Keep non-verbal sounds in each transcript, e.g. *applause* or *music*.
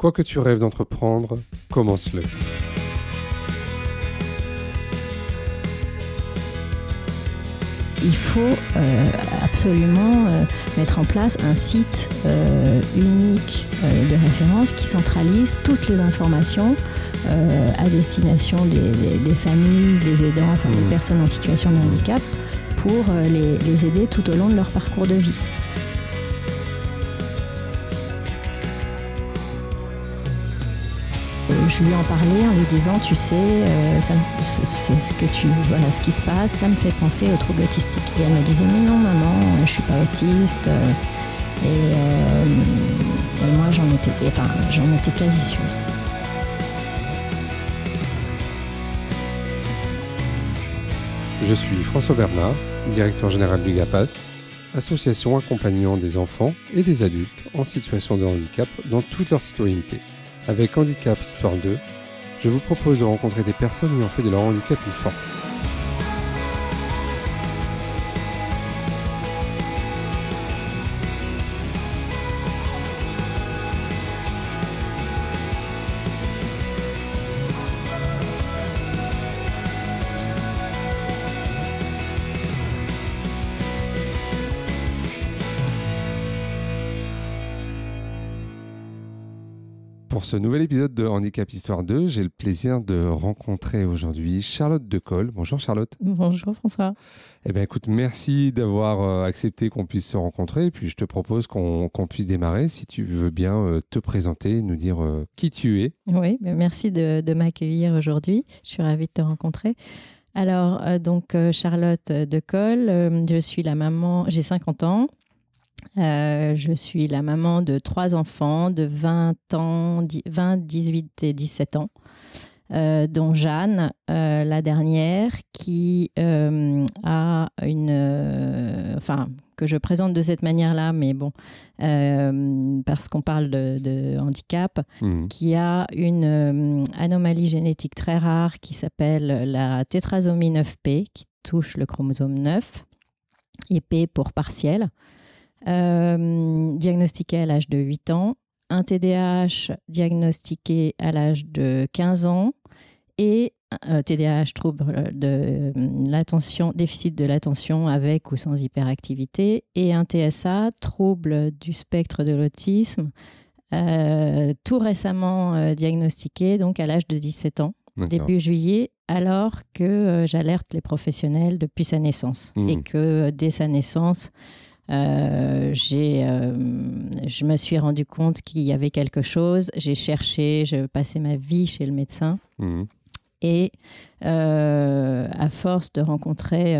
Quoi que tu rêves d'entreprendre, commence-le. il faut euh, absolument euh, mettre en place un site euh, unique de référence qui centralise toutes les informations à destination des, familles, des aidants, enfin des mmh. personnes en situation de handicap pour les aider tout au long de leur parcours de vie. Lui en parlais en lui disant, tu sais, euh, c'est ce que tu, voilà, ce qui se passe, ça me fait penser aux troubles autistiques. Et elle me disait, mais non, maman, je suis pas autiste. Euh, euh, et, moi, j'en étais, enfin, j'en étais quasi sûre. Je suis François Bernard, directeur général du GAPAS, association accompagnant des enfants et des adultes en situation de handicap dans toute leur citoyenneté. Avec Handicap Histoire 2, je vous propose de rencontrer des personnes ayant fait de leur handicap une force. Ce nouvel épisode de Handicap Histoire 2, j'ai le plaisir de rencontrer aujourd'hui Charlotte Decolle. Bonjour Charlotte. Bonjour François. Eh bien écoute, merci d'avoir euh, accepté qu'on puisse se rencontrer. Et puis je te propose qu'on puisse démarrer, si tu veux bien euh, te présenter, nous dire euh, qui tu es. Oui, ben, merci de, de m'accueillir aujourd'hui. Je suis ravie de te rencontrer. Alors, donc Charlotte Decolle, je suis la maman, j'ai 50 ans. Euh, je suis la maman de trois enfants de 20 ans, 20, 18 et 17 ans, euh, dont Jeanne, euh, la dernière, qui a une... enfin, que je présente de cette manière-là, mais bon, parce qu'on parle de, handicap, mmh. qui a une anomalie génétique très rare qui s'appelle la tétrasomie 9P, qui touche le chromosome 9, et P pour partiel. Euh, diagnostiqué à l'âge de 8 ans, un TDAH diagnostiqué à l'âge de 15 ans. Et un TDAH trouble de l'attention, déficit de l'attention avec ou sans hyperactivité. Et un TSA trouble du spectre de l'autisme euh, tout récemment euh, diagnostiqué donc à l'âge de 17 ans début juillet alors que j'alerte les professionnels depuis sa naissance. Mmh. et que dès sa naissance euh, j'ai, euh, je me suis rendu compte qu'il y avait quelque chose. J'ai cherché, je passais ma vie chez le médecin. Mhm. Et euh, à force de rencontrer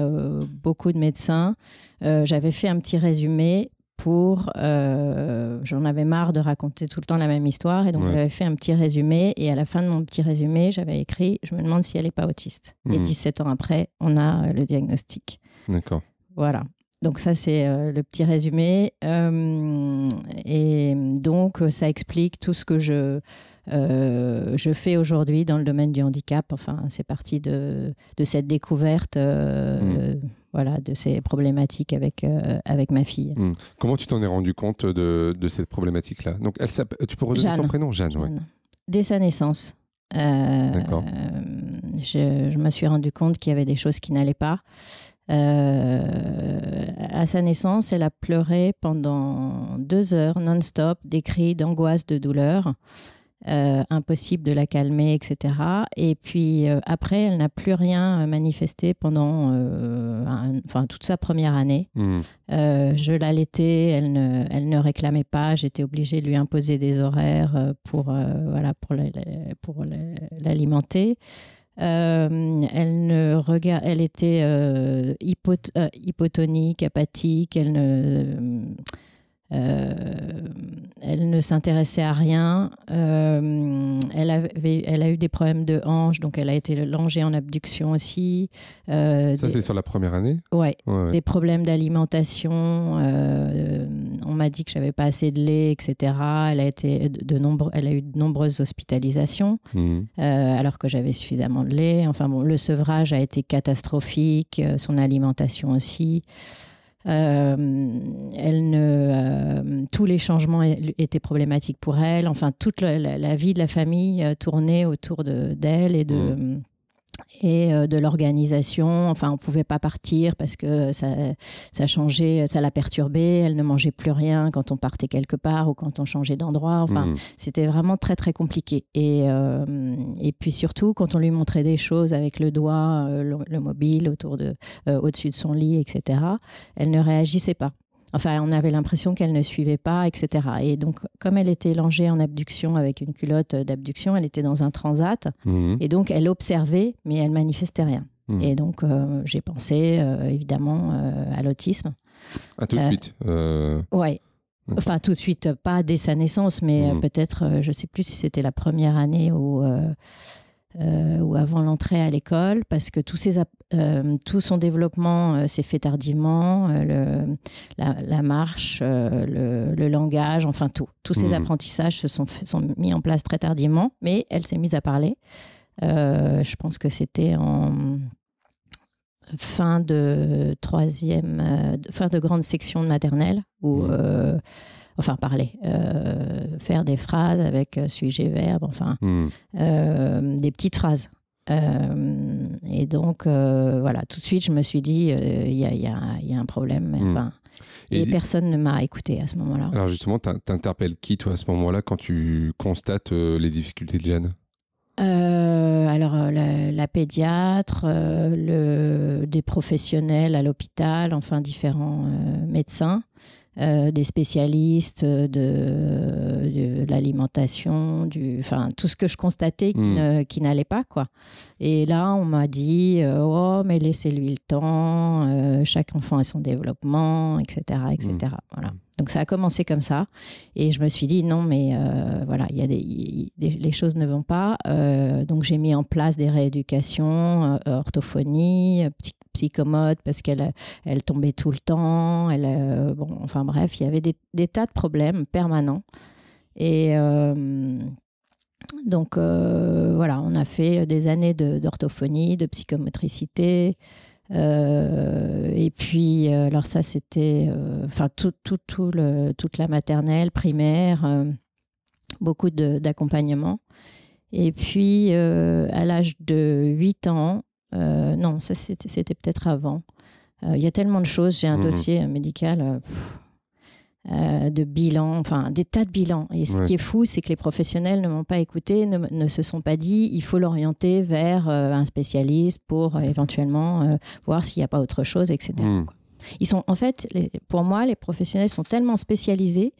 beaucoup de médecins, j'avais fait un petit résumé pour. J'en avais marre de raconter tout le temps la même histoire. Et donc, j'avais fait un petit résumé. Et à la fin de mon petit résumé, j'avais écrit Je me demande si elle n'est pas autiste. Et 17 mhm. ans après, on a le diagnostic. D'accord. Voilà. Donc ça, c'est euh, le petit résumé. Euh, et donc, ça explique tout ce que je, euh, je fais aujourd'hui dans le domaine du handicap. Enfin, c'est parti de, de, cette découverte, mmh. voilà, de ces problématiques avec, avec ma fille. Mmh. Comment tu t'en es rendu compte de, de cette problématique-là? Donc, elle tu peux redonner son prénom, Jeanne, Jeanne. Dès sa naissance. D'accord. Je, je, me suis rendu compte qu'il y avait des choses qui n'allaient pas. Euh, à sa naissance, elle a pleuré pendant deux heures non-stop, des cris d'angoisse, de douleur. Euh, impossible de la calmer, etc. Et puis euh, après, elle n'a plus rien manifesté pendant enfin, toute sa première année. Hmm. je l'allaitais, elle ne, elle ne réclamait pas. J'étais obligée de lui imposer des horaires pour, voilà, pour l'alimenter. Euh, elle, ne regarde, elle était euh, euh, hypotonique, apathique, elle ne, elle ne s'intéressait à rien. Euh, elle, avait, elle a eu des problèmes de hanche, donc elle a été langée en abduction aussi. Euh, Ça, c'est sur la première année ouais, Des problèmes d'alimentation. on m'a dit que j'avais pas assez de lait, etc. Elle a, été de nombreux, elle a eu de nombreuses hospitalisations, mmh. alors que j'avais suffisamment de lait. Enfin bon, le sevrage a été catastrophique, son alimentation aussi. Elle ne, tous les changements étaient problématiques pour elle. Enfin, toute la, vie de la famille tournait autour d'elle et de, mmh et euh, de l'organisation. Enfin, on pouvait pas partir parce que ça, ça changeait, ça la perturbait. Elle ne mangeait plus rien quand on partait quelque part ou quand on changeait d'endroit. Enfin, mmh. c'était vraiment très très compliqué. Et euh, et puis surtout quand on lui montrait des choses avec le doigt, euh, le, mobile autour de, au-dessus de son lit, etc. Elle ne réagissait pas. Enfin, on avait l'impression qu'elle ne suivait pas, etc. Et donc, comme elle était langée en abduction avec une culotte d'abduction, elle était dans un transat. Mhm. Et donc, elle observait, mais elle manifestait rien. Mhm. Et donc, euh, j'ai pensé, euh, évidemment, euh, à l'autisme. À tout de suite Ouais. Enfin, tout de suite, pas dès sa naissance, mais mhm. peut-être, je ne sais plus si c'était la première année où euh, ou avant l'entrée à l'école, parce que tout, euh, tout son développement euh, s'est fait tardivement, le, la, marche, le, langage, enfin tout. Tous ces mmh. apprentissages se sont, sont, mis en place très tardivement, mais elle s'est mise à parler. je pense que c'était en fin de troisième, fin de grande section de maternelle, où mmh enfin parler, euh, faire des phrases avec euh, sujet, verbe, enfin hmm. euh, des petites phrases. et donc voilà, tout de suite je me suis dit il y, a, un problème. Hmm. Enfin, et, personne ne m'a écouté à ce moment-là. Alors justement, t'interpelles qui toi à ce moment-là quand tu constates les difficultés de Jeanne? Alors la, pédiatre, le, des professionnels à l'hôpital, enfin différents médecins. Euh, des spécialistes de, de l'alimentation, du, enfin tout ce que je constatais qui, hmm. qui n'allait pas quoi. Et là, on m'a dit euh, oh mais laissez-lui le temps, euh, chaque enfant a son développement, etc., etc. Hmm. Voilà. Donc ça a commencé comme ça, et je me suis dit non mais voilà, il y a des, les choses ne vont pas. donc j'ai mis en place des rééducations, orthophonie, psychomote parce qu'elle elle tombait tout le temps. Elle, euh, bon, enfin bref, il y avait des, des, tas de problèmes permanents. Et euh, donc euh, voilà, on a fait des années d'orthophonie, de, psychomotricité. et puis, alors ça, c'était, tout, tout, tout le, toute la maternelle, primaire, beaucoup d'accompagnement. Et puis, à l'âge de 8 ans, non, ça c'était peut-être avant. Euh, il y a tellement de choses. J'ai un mhm. dossier médical. Euh, de bilan, enfin des tas de bilans. Et ce qui est fou, c'est que les professionnels ne m'ont pas écouté, ne, se sont pas dit il faut l'orienter vers un spécialiste pour éventuellement voir s'il n'y a pas autre chose, etc. Mhm. Ils sont en fait, pour moi, les professionnels sont tellement spécialisés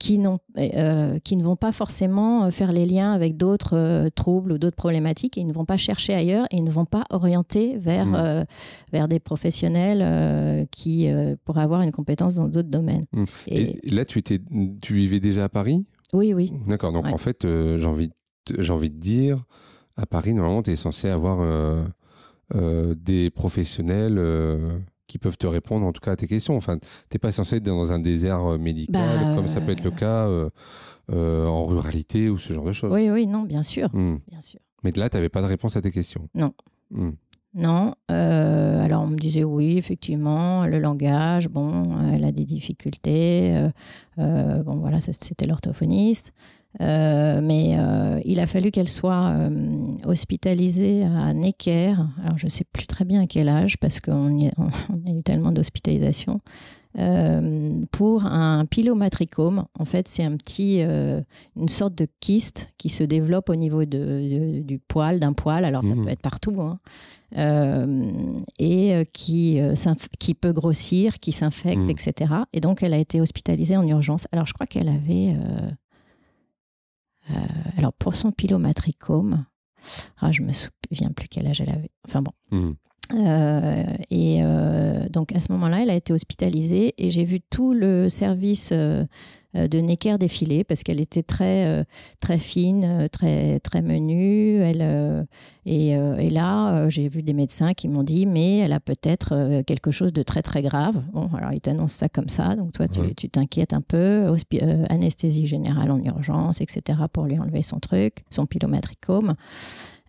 qui, euh, qui ne vont pas forcément euh, faire les liens avec d'autres euh, troubles ou d'autres problématiques et ils ne vont pas chercher ailleurs et ils ne vont pas orienter vers, mmh. vers des professionnels qui pourraient avoir une compétence dans d'autres domaines. Mmh. Et, là, tu, étais, tu vivais déjà à Paris? Oui, oui. D'accord. Donc en fait, j'ai envie, j'ai envie de dire, à Paris, normalement, tu es censé avoir des professionnels qui peuvent te répondre en tout cas à tes questions. Enfin, t'es pas censé être dans un désert euh, médical bah, comme ça peut être le cas euh, euh, en ruralité ou ce genre de choses. Oui, oui, non, bien sûr, hmm. bien sûr. Mais là, tu n'avais pas de réponse à tes questions. Non. Hmm. Non. alors on me disait oui, effectivement, le langage, bon, elle a des difficultés. bon, voilà, c'était l'orthophoniste. Euh, mais euh, il a fallu qu'elle soit euh, hospitalisée à Necker. Alors je ne sais plus très bien à quel âge parce qu'on *laughs* a eu tellement d'hospitalisations. pour un pilomatricome, en fait, c'est un petit, une sorte de kyste qui se développe au niveau de, du poil, d'un poil. Alors ça mmh. peut être partout, hein. et qui, qui peut grossir, qui s'infecte, mmh. etc. Et donc elle a été hospitalisée en urgence. Alors je crois qu'elle avait alors pour son pilomatricome, ah, je me souviens plus quel âge elle avait. Enfin bon. Mmh. Euh, et euh, donc à ce moment-là, elle a été hospitalisée et j'ai vu tout le service euh, de Necker défiler parce qu'elle était très, euh, très fine, euh, très, très menue. Elle, et, et, là, j'ai vu des médecins qui m'ont dit, mais elle a peut-être quelque chose de très, très grave. Bon, alors ils t'annoncent ça comme ça, donc toi, tu t'inquiètes un peu. anesthésie générale en urgence, etc., pour lui enlever son truc, son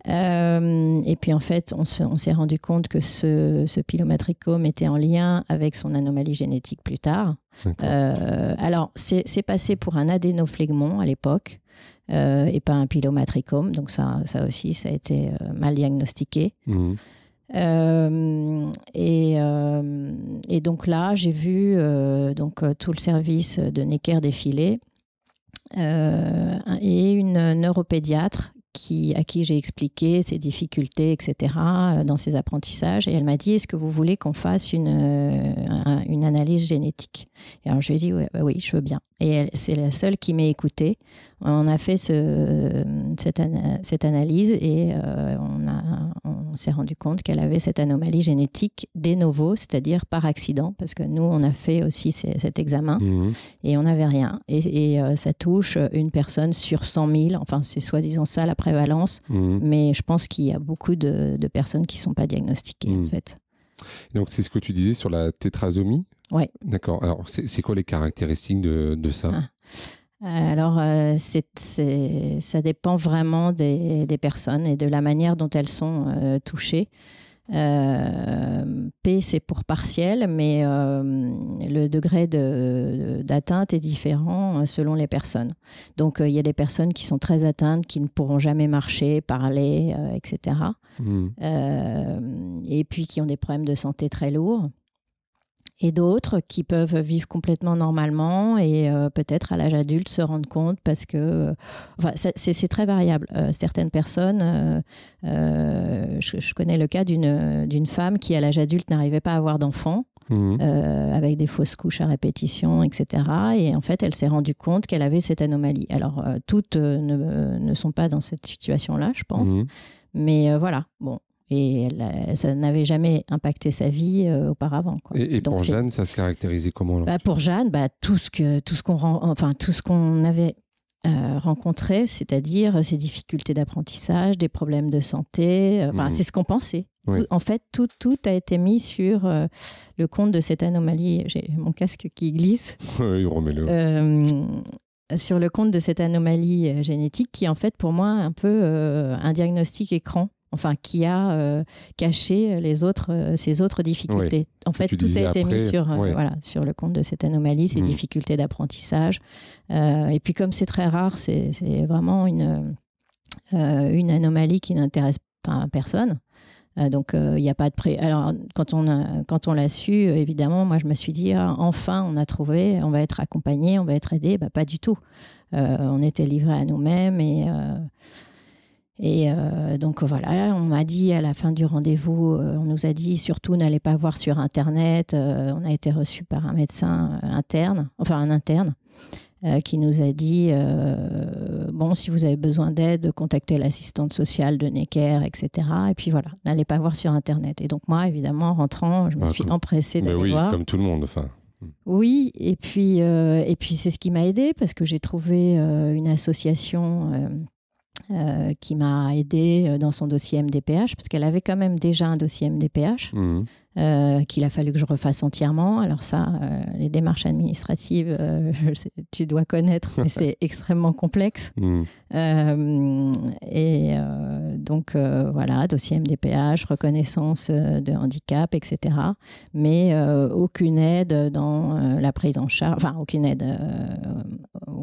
pilomatricome. et puis en fait, on, s'est rendu compte que ce, ce pilomatricome était en lien avec son anomalie génétique plus tard. alors, c'est passé pour un adénoflegmon à l'époque. et pas un pilomatricome. Donc ça, ça aussi, ça a été mal diagnostiqué. Mmh. Euh, et, euh, et, donc là, j'ai vu euh, donc, tout le service de Necker défiler et une neuropédiatre qui, à qui j'ai expliqué ses difficultés, etc., dans ses apprentissages. Et elle m'a dit, est-ce que vous voulez qu'on fasse une, une analyse génétique? Et alors je lui ai dit, oui, oui je veux bien. Et c'est la seule qui m'a écoutée. On a fait ce, cette, cette, analyse et on a on s'est rendu compte qu'elle avait cette anomalie génétique de novo, c'est-à-dire par accident, parce que nous, on a fait aussi cet examen mhm. et on n'avait rien. Et, euh, ça touche une personne sur 100 000, enfin, c'est soi-disant ça la prévalence, mhm. mais je pense qu'il y a beaucoup de, personnes qui ne sont pas diagnostiquées, en mhm. fait. Donc, c'est ce que tu disais sur la tétrasomie? Oui. D'accord. Alors, c'est quoi les caractéristiques de, ça? Ah. Alors, euh, ça dépend vraiment des, personnes et de la manière dont elles sont euh, touchées. Euh, P, c'est pour partiel, mais le degré d'atteinte est différent selon les personnes. Donc, il y a des personnes qui sont très atteintes, qui ne pourront jamais marcher, parler, etc. Mmh. et puis qui ont des problèmes de santé très lourds et d'autres qui peuvent vivre complètement normalement et euh, peut-être à l'âge adulte se rendre compte parce que euh, enfin, c'est très variable. Euh, certaines personnes, je, connais le cas d'une femme qui à l'âge adulte n'arrivait pas à avoir d'enfants. Mmh. avec des fausses couches à répétition, etc. Et en fait, elle s'est rendue compte qu'elle avait cette anomalie. Alors, toutes ne, ne, sont pas dans cette situation-là, je pense. Mmh. Mais voilà, bon, et ça n'avait jamais impacté sa vie euh, auparavant. Et, pour Jeanne, ça se caractérisait comment bah, Pour Jeanne, bah, tout ce que tout ce qu'on enfin tout ce qu'on avait euh, rencontré, c'est-à-dire ses difficultés d'apprentissage, des problèmes de santé, euh, mmh. c'est ce qu'on pensait. en fait, tout, tout a été mis sur le compte de cette anomalie. J'ai mon casque qui glisse. *laughs* oui, remets-le sur le compte de cette anomalie génétique qui en fait pour moi un peu un diagnostic écran enfin qui a euh, caché les autres, euh, ses autres difficultés. En fait, tout a été mis sur, euh, voilà, sur le compte de cette anomalie, ces mmh. difficultés d'apprentissage. et puis comme c'est très rare, c'est vraiment une, une anomalie qui n'intéresse pas personne. donc il n'y a pas de pré. Alors quand on quand on l'a su, évidemment, moi je me suis dit ah, enfin on a trouvé, on va être accompagné, on va être aidé. Bah, pas du tout. on était livré à nous-mêmes et et euh, donc voilà, on m'a dit à la fin du rendez-vous, euh, on nous a dit surtout n'allez pas voir sur Internet. Euh, on a été reçu par un médecin interne, enfin un interne, qui nous a dit bon, si vous avez besoin d'aide, contactez l'assistante sociale de Necker, etc. Et puis voilà, n'allez pas voir sur Internet. Et donc moi, évidemment, en rentrant, je me suis empressée d'aller oui, voir. Comme tout le monde, enfin. Oui, et puis, et puis c'est ce qui m'a aidé parce que j'ai trouvé une association qui m'a aidé euh, dans son dossier MDPH, parce qu'elle avait quand même déjà un dossier MDPH. Mmh. Euh, qu'il a fallu que je refasse entièrement. Alors ça, les démarches administratives, *laughs* tu dois connaître, mais *laughs* c'est extrêmement complexe. Mmh. et donc voilà, dossier MDPH, reconnaissance de handicap, etc. Mais aucune aide dans la prise en charge, enfin aucune aide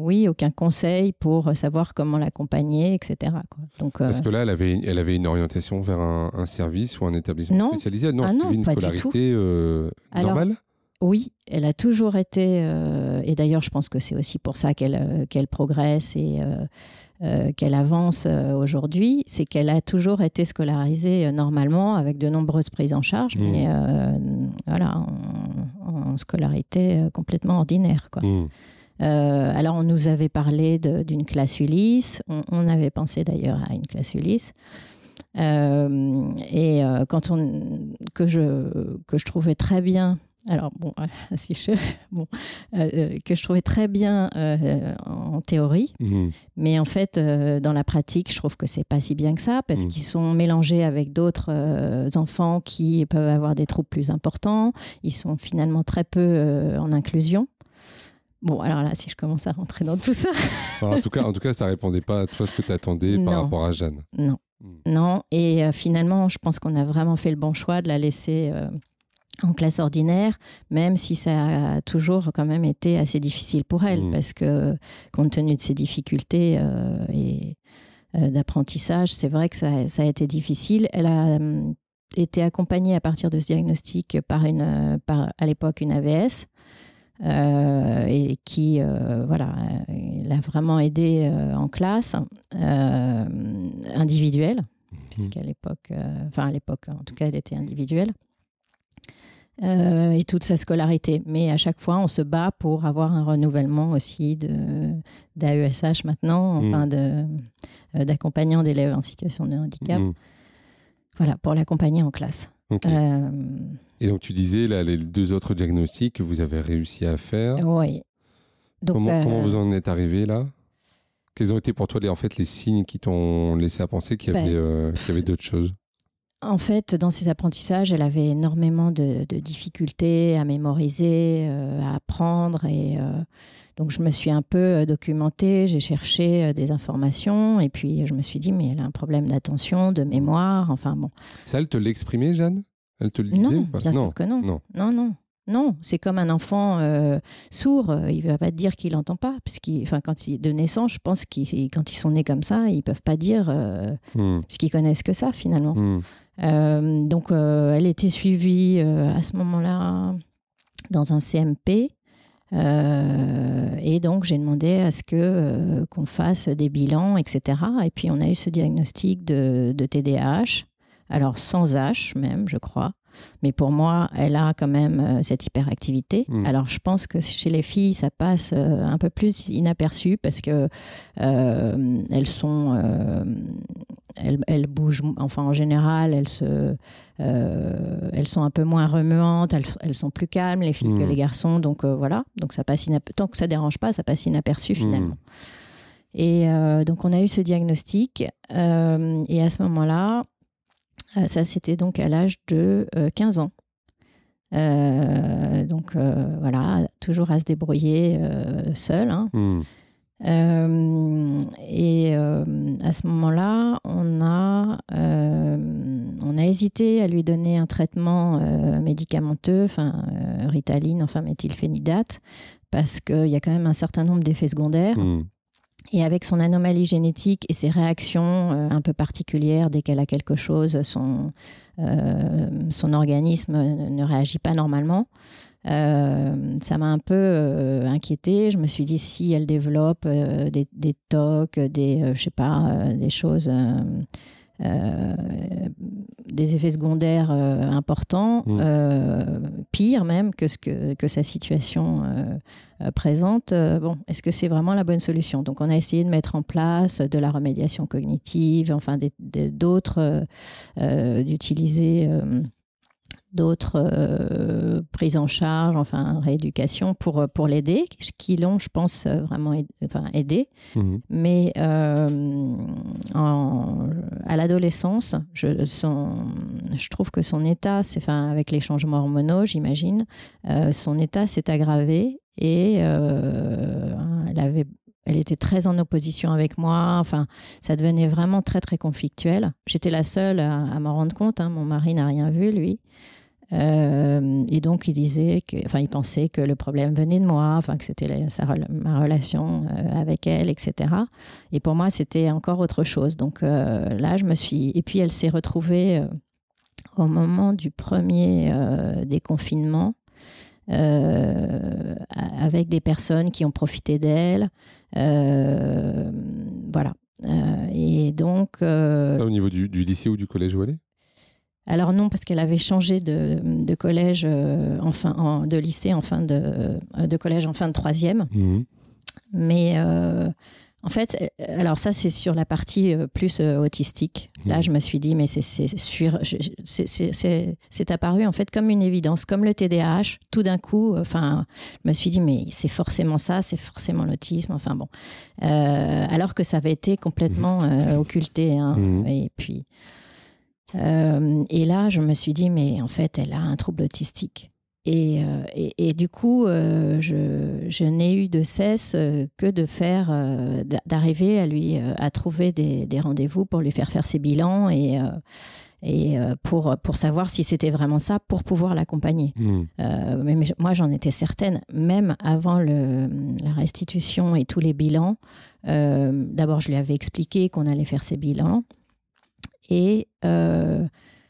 oui, aucun conseil pour savoir comment l'accompagner, etc. Donc, euh, Parce que là, elle avait, elle avait une orientation vers un, service ou un établissement spécialisé Non, ah non une scolarité euh, normale? oui, elle a toujours été, euh, et d'ailleurs je pense que c'est aussi pour ça qu'elle qu'elle progresse et qu'elle avance aujourd'hui, c'est qu'elle a toujours été scolarisée normalement avec de nombreuses prises en charge, mmh. mais voilà, en, scolarité complètement ordinaire. Quoi. Mmh. Euh, alors, on nous avait parlé d'une classe Ulysse. On, avait pensé d'ailleurs à une classe Ulysse. Euh, et euh, quand on, que, je, que je trouvais très bien alors bon, *laughs* si je, bon que je trouvais très bien en théorie, mmh. mais en fait dans la pratique, je trouve que c'est pas si bien que ça parce mmh. qu'ils sont mélangés avec d'autres enfants qui peuvent avoir des troubles plus importants. Ils sont finalement très peu en inclusion. Bon, alors là, si je commence à rentrer dans tout ça. en, tout cas, en tout cas, ça répondait pas à toi ce que tu attendais par rapport à Jeanne. Non. Non. Et finalement, je pense qu'on a vraiment fait le bon choix de la laisser en classe ordinaire, même si ça a toujours quand même été assez difficile pour elle, mmh. parce que compte tenu de ses difficultés euh, et euh, d'apprentissage, c'est vrai que ça, a été difficile. Elle a hum, été accompagnée à partir de ce diagnostic par, une, par à l'époque une AVS. Euh, et qui voilà l'a vraiment aidée en classe individuelle mmh. puisqu'à l'époque enfin à l'époque en tout cas elle était individuelle euh, et toute sa scolarité. Mais à chaque fois, on se bat pour avoir un renouvellement aussi d'AESH maintenant, mm. enfin euh, d'accompagnants d'élèves en situation de handicap. Mm. Voilà, pour l'accompagner en classe. Euh, et donc tu disais, là, les deux autres diagnostics que vous avez réussi à faire. Oui. comment, comment, vous en êtes arrivé là? Quels ont été pour toi les, en fait, les signes qui t'ont laissé à penser qu'il y ben, y avait d'autres choses? En fait, dans ses apprentissages, elle avait énormément de, difficultés à mémoriser, euh, à apprendre. Et euh, donc, je me suis un peu euh, documentée, j'ai cherché des informations. Et puis, je me suis dit, mais elle a un problème d'attention, de mémoire. Enfin, bon. Ça, elle te l'exprimait, Jeanne? Elle te le disait Non, bien sûr que non. Non, non. non. Non, c'est comme un enfant sourd. Il ne va pas te dire qu'il n'entend pas. Puisqu'il, enfin, quand il, de naissance, je pense qu'ils, quand ils sont nés comme ça, ils ne peuvent pas dire, hmm. puisqu'ils connaissent que ça finalement. Hmm. Euh, donc, euh, elle était suivie euh, à ce moment-là dans un CMP. Et donc, j'ai demandé à ce que qu'on fasse des bilans, etc. Et puis, on a eu ce diagnostic de, de TDAH, alors sans H même, je crois. Mais pour moi, elle a quand même euh, cette hyperactivité. Hmm. Alors, je pense que chez les filles, ça passe euh, un peu plus inaperçu parce que euh, elles sont, elles, bougent. Enfin, en général, elles se, elles sont un peu moins remuantes. Elles, sont plus calmes les filles que hmm. les garçons. Donc voilà. Donc ça passe tant que ça dérange pas, ça passe inaperçu hmm. finalement. Et donc, on a eu ce diagnostic. et à ce moment-là, ça, c'était donc à l'âge de 15 euh, ans. Euh, donc voilà, toujours à se débrouiller seul. Hein. Hmm. et à ce moment-là, on a, on a hésité à lui donner un traitement médicamenteux, enfin Ritaline, enfin méthylphénidate, parce qu'il y a quand même un certain nombre d'effets secondaires. Hmm. Et avec son anomalie génétique et ses réactions euh, un peu particulières dès qu'elle a quelque chose, son, euh, son organisme ne réagit pas normalement. Euh, ça m'a un peu inquiétée. Je me suis dit si elle développe des, des tocs, des, je sais pas, des choses des effets secondaires euh, importants, mmh. euh, pire même que, ce que, que sa situation présente. bon, est-ce que c'est vraiment la bonne solution? Donc, on a essayé de mettre en place de la remédiation cognitive, enfin d'autres, d'utiliser d'autres euh, prises en charge, enfin rééducation pour, pour l'aider, qui l'ont, je pense, vraiment aidé. Enfin, aidé. Mhm. Mais euh, à l'adolescence, je, je trouve que son état, enfin, avec les changements hormonaux, j'imagine, euh, son état s'est aggravé et elle avait elle était très en opposition avec moi. Enfin, ça devenait vraiment très, très conflictuel. J'étais la seule à, m'en rendre compte. Hein. Mon mari n'a rien vu, lui. Euh, et donc, il disait que, enfin, il pensait que le problème venait de moi, enfin, que c'était ma relation euh, avec elle, etc. Et pour moi, c'était encore autre chose. Donc euh, là, je me suis. Et puis, elle s'est retrouvée au moment du premier déconfinement. avec des personnes qui ont profité d'elle. voilà. et donc. au niveau du, lycée ou du collège où elle est? Alors non, parce qu'elle avait changé de, collège, euh, en de lycée en fin de, euh, de collège en fin de troisième. Mhm. Mais euh, en fait, alors ça c'est sur la partie plus autistique. Là, mhm. je me suis dit, mais c'est apparu en fait comme une évidence, comme le TDAH. Tout d'un coup, enfin, je me suis dit, mais c'est forcément ça, c'est forcément l'autisme. Enfin bon, alors que ça avait été complètement occulté. Hein. Et puis. Euh, et là, je me suis dit, mais en fait, elle a un trouble autistique. Et, euh, et, et, du coup, euh, je, je n'ai eu de cesse que de faire, d'arriver à lui, à trouver des, des rendez-vous pour lui faire faire ses bilans et, et pour, pour savoir si c'était vraiment ça, pour pouvoir l'accompagner. Hmm. mais, mais moi, j'en étais certaine, même avant le, la restitution et tous les bilans. D'abord, je lui avais expliqué qu'on allait faire ses bilans. Et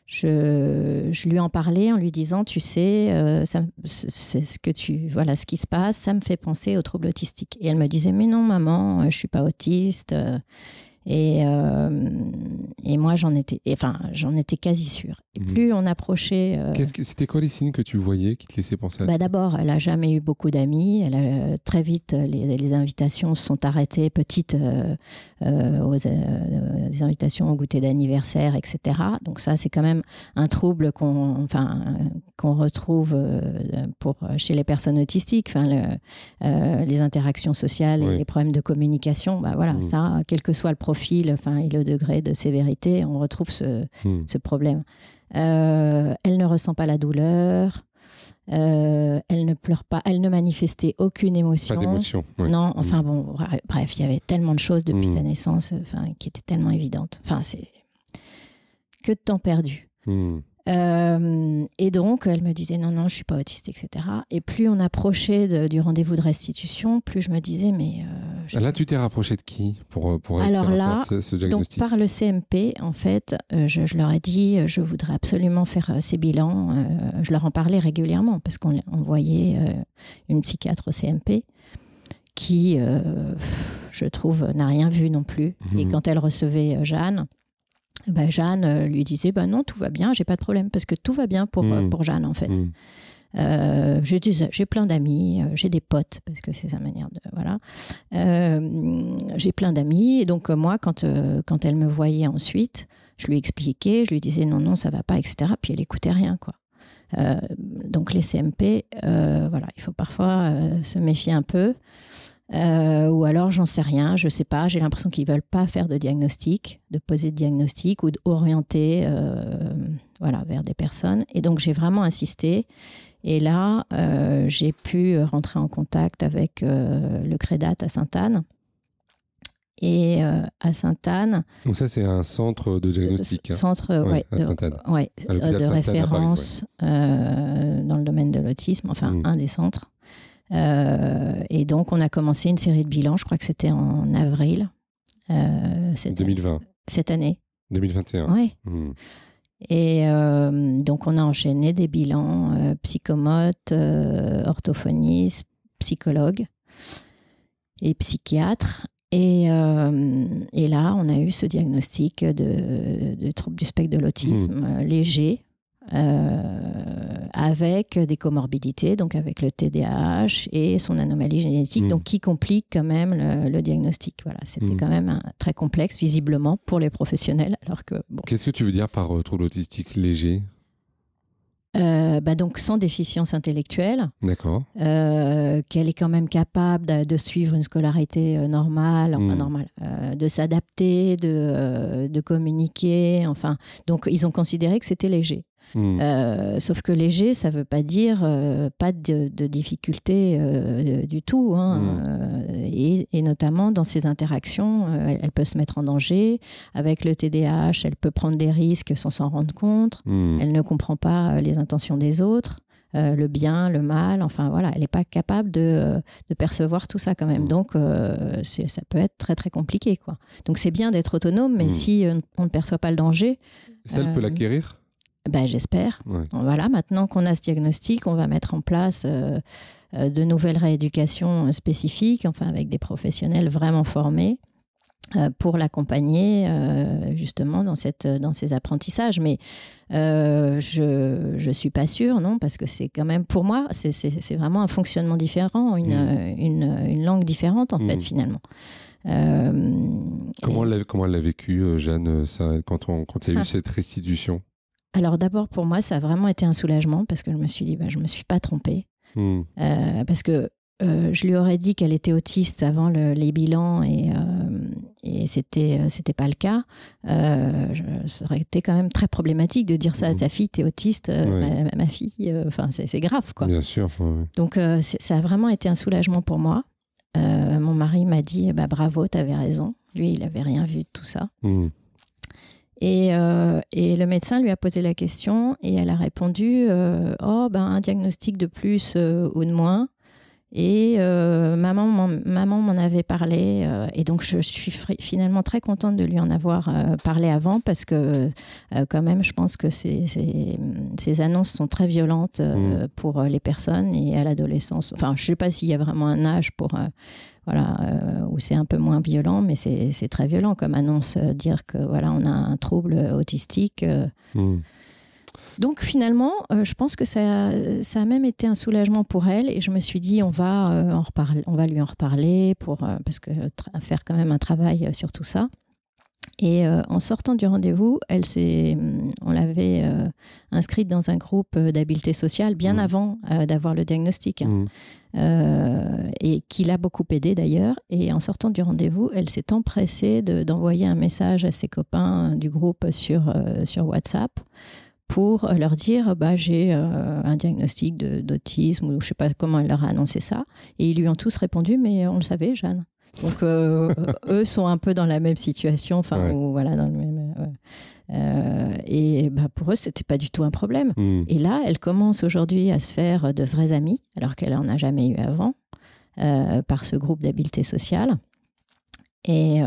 je, je, lui en parlais en lui disant, tu sais, euh, c'est ce que tu, voilà, ce qui se passe, ça me fait penser aux troubles autistiques. Et elle me disait, mais non, maman, je suis pas autiste. Et, euh, et moi, j'en étais, enfin, j'en étais quasi sûre. Et mmh. plus on approchait. Euh, C'était quoi les signes que tu voyais qui te laissaient penser à bah, D'abord, elle a jamais eu beaucoup d'amis. Elle a, très vite, les, les, invitations se sont arrêtées petites euh, euh aux des invitations au goûter d'anniversaire, etc. Donc ça, c'est quand même un trouble qu'on, enfin, qu'on retrouve pour chez les personnes autistiques. Enfin, le, les interactions sociales, oui. et les problèmes de communication. Bah voilà, mmh. ça, quel que soit le profil, enfin, et le degré de sévérité, on retrouve ce, mmh. ce problème. Euh, elle ne ressent pas la douleur. Euh, elle ne pleure pas, elle ne manifestait aucune émotion. Pas d'émotion. Ouais. Non, enfin mmh. bon, bref, il y avait tellement de choses depuis sa naissance, enfin, qui étaient tellement évidentes. Enfin, c'est que de temps perdu. Mmh. Euh, et donc, elle me disait non, non, je suis pas autiste, etc. Et plus on approchait de, du rendez-vous de restitution, plus je me disais, mais. Euh, là, tu t'es rapproché de qui pour, pour Alors là, ce, ce donc par le CMP, en fait, euh, je, je, leur ai dit, je voudrais absolument faire ces bilans. Euh, je leur en parlais régulièrement parce qu'on voyait une psychiatre au CMP qui, je trouve, n'a rien vu non plus. Mmh. Et quand elle recevait Jeanne, ben Jeanne euh, lui disait ben non tout va bien j'ai pas de problème parce que tout va bien pour, mmh. pour Jeanne en fait mmh. euh, j'ai plein d'amis euh, j'ai des potes parce que c'est sa manière de voilà euh, j'ai plein d'amis et donc moi quand euh, quand elle me voyait ensuite je lui expliquais je lui disais non non ça va pas etc puis elle écoutait rien quoi donc les CMP voilà il faut parfois se méfier un peu euh, ou alors j'en sais rien, je sais pas. J'ai l'impression qu'ils veulent pas faire de diagnostic, de poser de diagnostic ou d'orienter, euh, voilà, vers des personnes. Et donc j'ai vraiment insisté. Et là, euh, j'ai pu rentrer en contact avec le Crédat à Sainte-Anne. Et à Sainte-Anne. Donc ça, c'est un centre de diagnostic. Hein. Centre, ouais, ouais, de, ouais, de référence Paris, dans le domaine de l'autisme. Enfin, mmh. un des centres. Euh, et donc, on a commencé une série de bilans, je crois que c'était en avril. Euh, cette 2020. Année, cette année. 2021. Oui. Mmh. Et euh, donc, on a enchaîné des bilans euh, psychomotes, euh, orthophonistes, psychologues et psychiatres. Et, euh, et, là, on a eu ce diagnostic de, de trouble du spectre de l'autisme mmh. léger, euh, avec des comorbidités, donc avec le TDAH et son anomalie génétique, mmh. donc qui complique quand même le, le diagnostic. Voilà, c'était mmh. quand même un, très complexe visiblement pour les professionnels. Alors que bon. Qu'est-ce que tu veux dire par euh, trouble autistique léger? Euh, bah donc sans déficience intellectuelle. D'accord. Euh, qu'elle est quand même capable de, de suivre une scolarité euh, normale, enfin mmh. normale, euh, de s'adapter, de, euh, de communiquer. Enfin, donc ils ont considéré que c'était léger. Mmh. Euh, sauf que léger, ça ne veut pas dire euh, pas de, de difficulté euh, du tout. Hein. Mmh. Et, et, notamment dans ses interactions, elle, elle, peut se mettre en danger. Avec le TDAH, elle peut prendre des risques sans s'en rendre compte. Mmh. Elle ne comprend pas les intentions des autres. Euh, le bien, le mal, enfin voilà, elle n'est pas capable de, de, percevoir tout ça quand même. Donc euh, ça peut être très très compliqué quoi. Donc c'est bien d'être autonome, mais mmh. si on ne perçoit pas le danger, ça elle peut l'acquérir? Ben, J'espère. Ouais. Voilà, maintenant qu'on a ce diagnostic, on va mettre en place euh, euh, de nouvelles rééducations spécifiques, enfin avec des professionnels vraiment formés euh, pour l'accompagner euh, justement dans, cette, dans ces apprentissages. Mais euh, je ne suis pas sûre, non, parce que c'est quand même, pour moi, c'est vraiment un fonctionnement différent, une, mmh. une, une, langue différente en mmh. fait, finalement. comment, et... elle, comment elle l'a vécu, Jeanne, ça, quand, on, quand il y a eu *laughs* cette restitution? Alors d'abord pour moi ça a vraiment été un soulagement parce que je me suis dit bah, je me suis pas trompée mmh. euh, parce que je lui aurais dit qu'elle était autiste avant les bilans et, et c'était c'était pas le cas. ça aurait été quand même très problématique de dire ça à mmh. sa fille, t'es autiste, ma, fille, enfin c'est grave quoi. Bien sûr. Donc ça a vraiment été un soulagement pour moi. mon mari m'a dit bah, bravo, t'avais raison. Lui, il avait rien vu de tout ça. Mmh. Et, euh, et, le médecin lui a posé la question et elle a répondu euh, Oh, ben, un diagnostic de plus euh, ou de moins. Et maman, maman m'en avait parlé. et donc, je suis finalement très contente de lui en avoir parlé avant parce que, quand même, je pense que ces, ces, ces annonces sont très violentes mmh. pour les personnes et à l'adolescence. Enfin, je ne sais pas s'il y a vraiment un âge pour voilà, euh, où c'est un peu moins violent, mais c'est très violent comme annonce, euh, dire que voilà, on a un trouble autistique. Euh. Hmm. Donc finalement, je pense que ça, ça a même été un soulagement pour elle et je me suis dit on va en reparler, on va lui en reparler pour parce que faire quand même un travail sur tout ça. Et euh, en sortant du rendez-vous, elle s'est, mm, on l'avait euh, inscrite dans un groupe euh, d'habileté sociale bien mmh. avant d'avoir le diagnostic, hein. mmh. et qui l'a beaucoup aidée d'ailleurs. Et en sortant du rendez-vous, elle s'est empressée d'envoyer un message à ses copains du groupe sur, sur WhatsApp pour leur dire bah, j'ai un diagnostic d'autisme ou je sais pas comment elle leur a annoncé ça. Et ils lui ont tous répondu mais on le savait, Jeanne. Donc euh, eux sont un peu dans la même situation, enfin voilà dans le même. Euh, euh, et bah, pour eux, c'était pas du tout un problème. Hmm. Et là, elle commence aujourd'hui à se faire de vrais amis, alors qu'elle en a jamais eu avant, par ce groupe d'habileté sociale. Et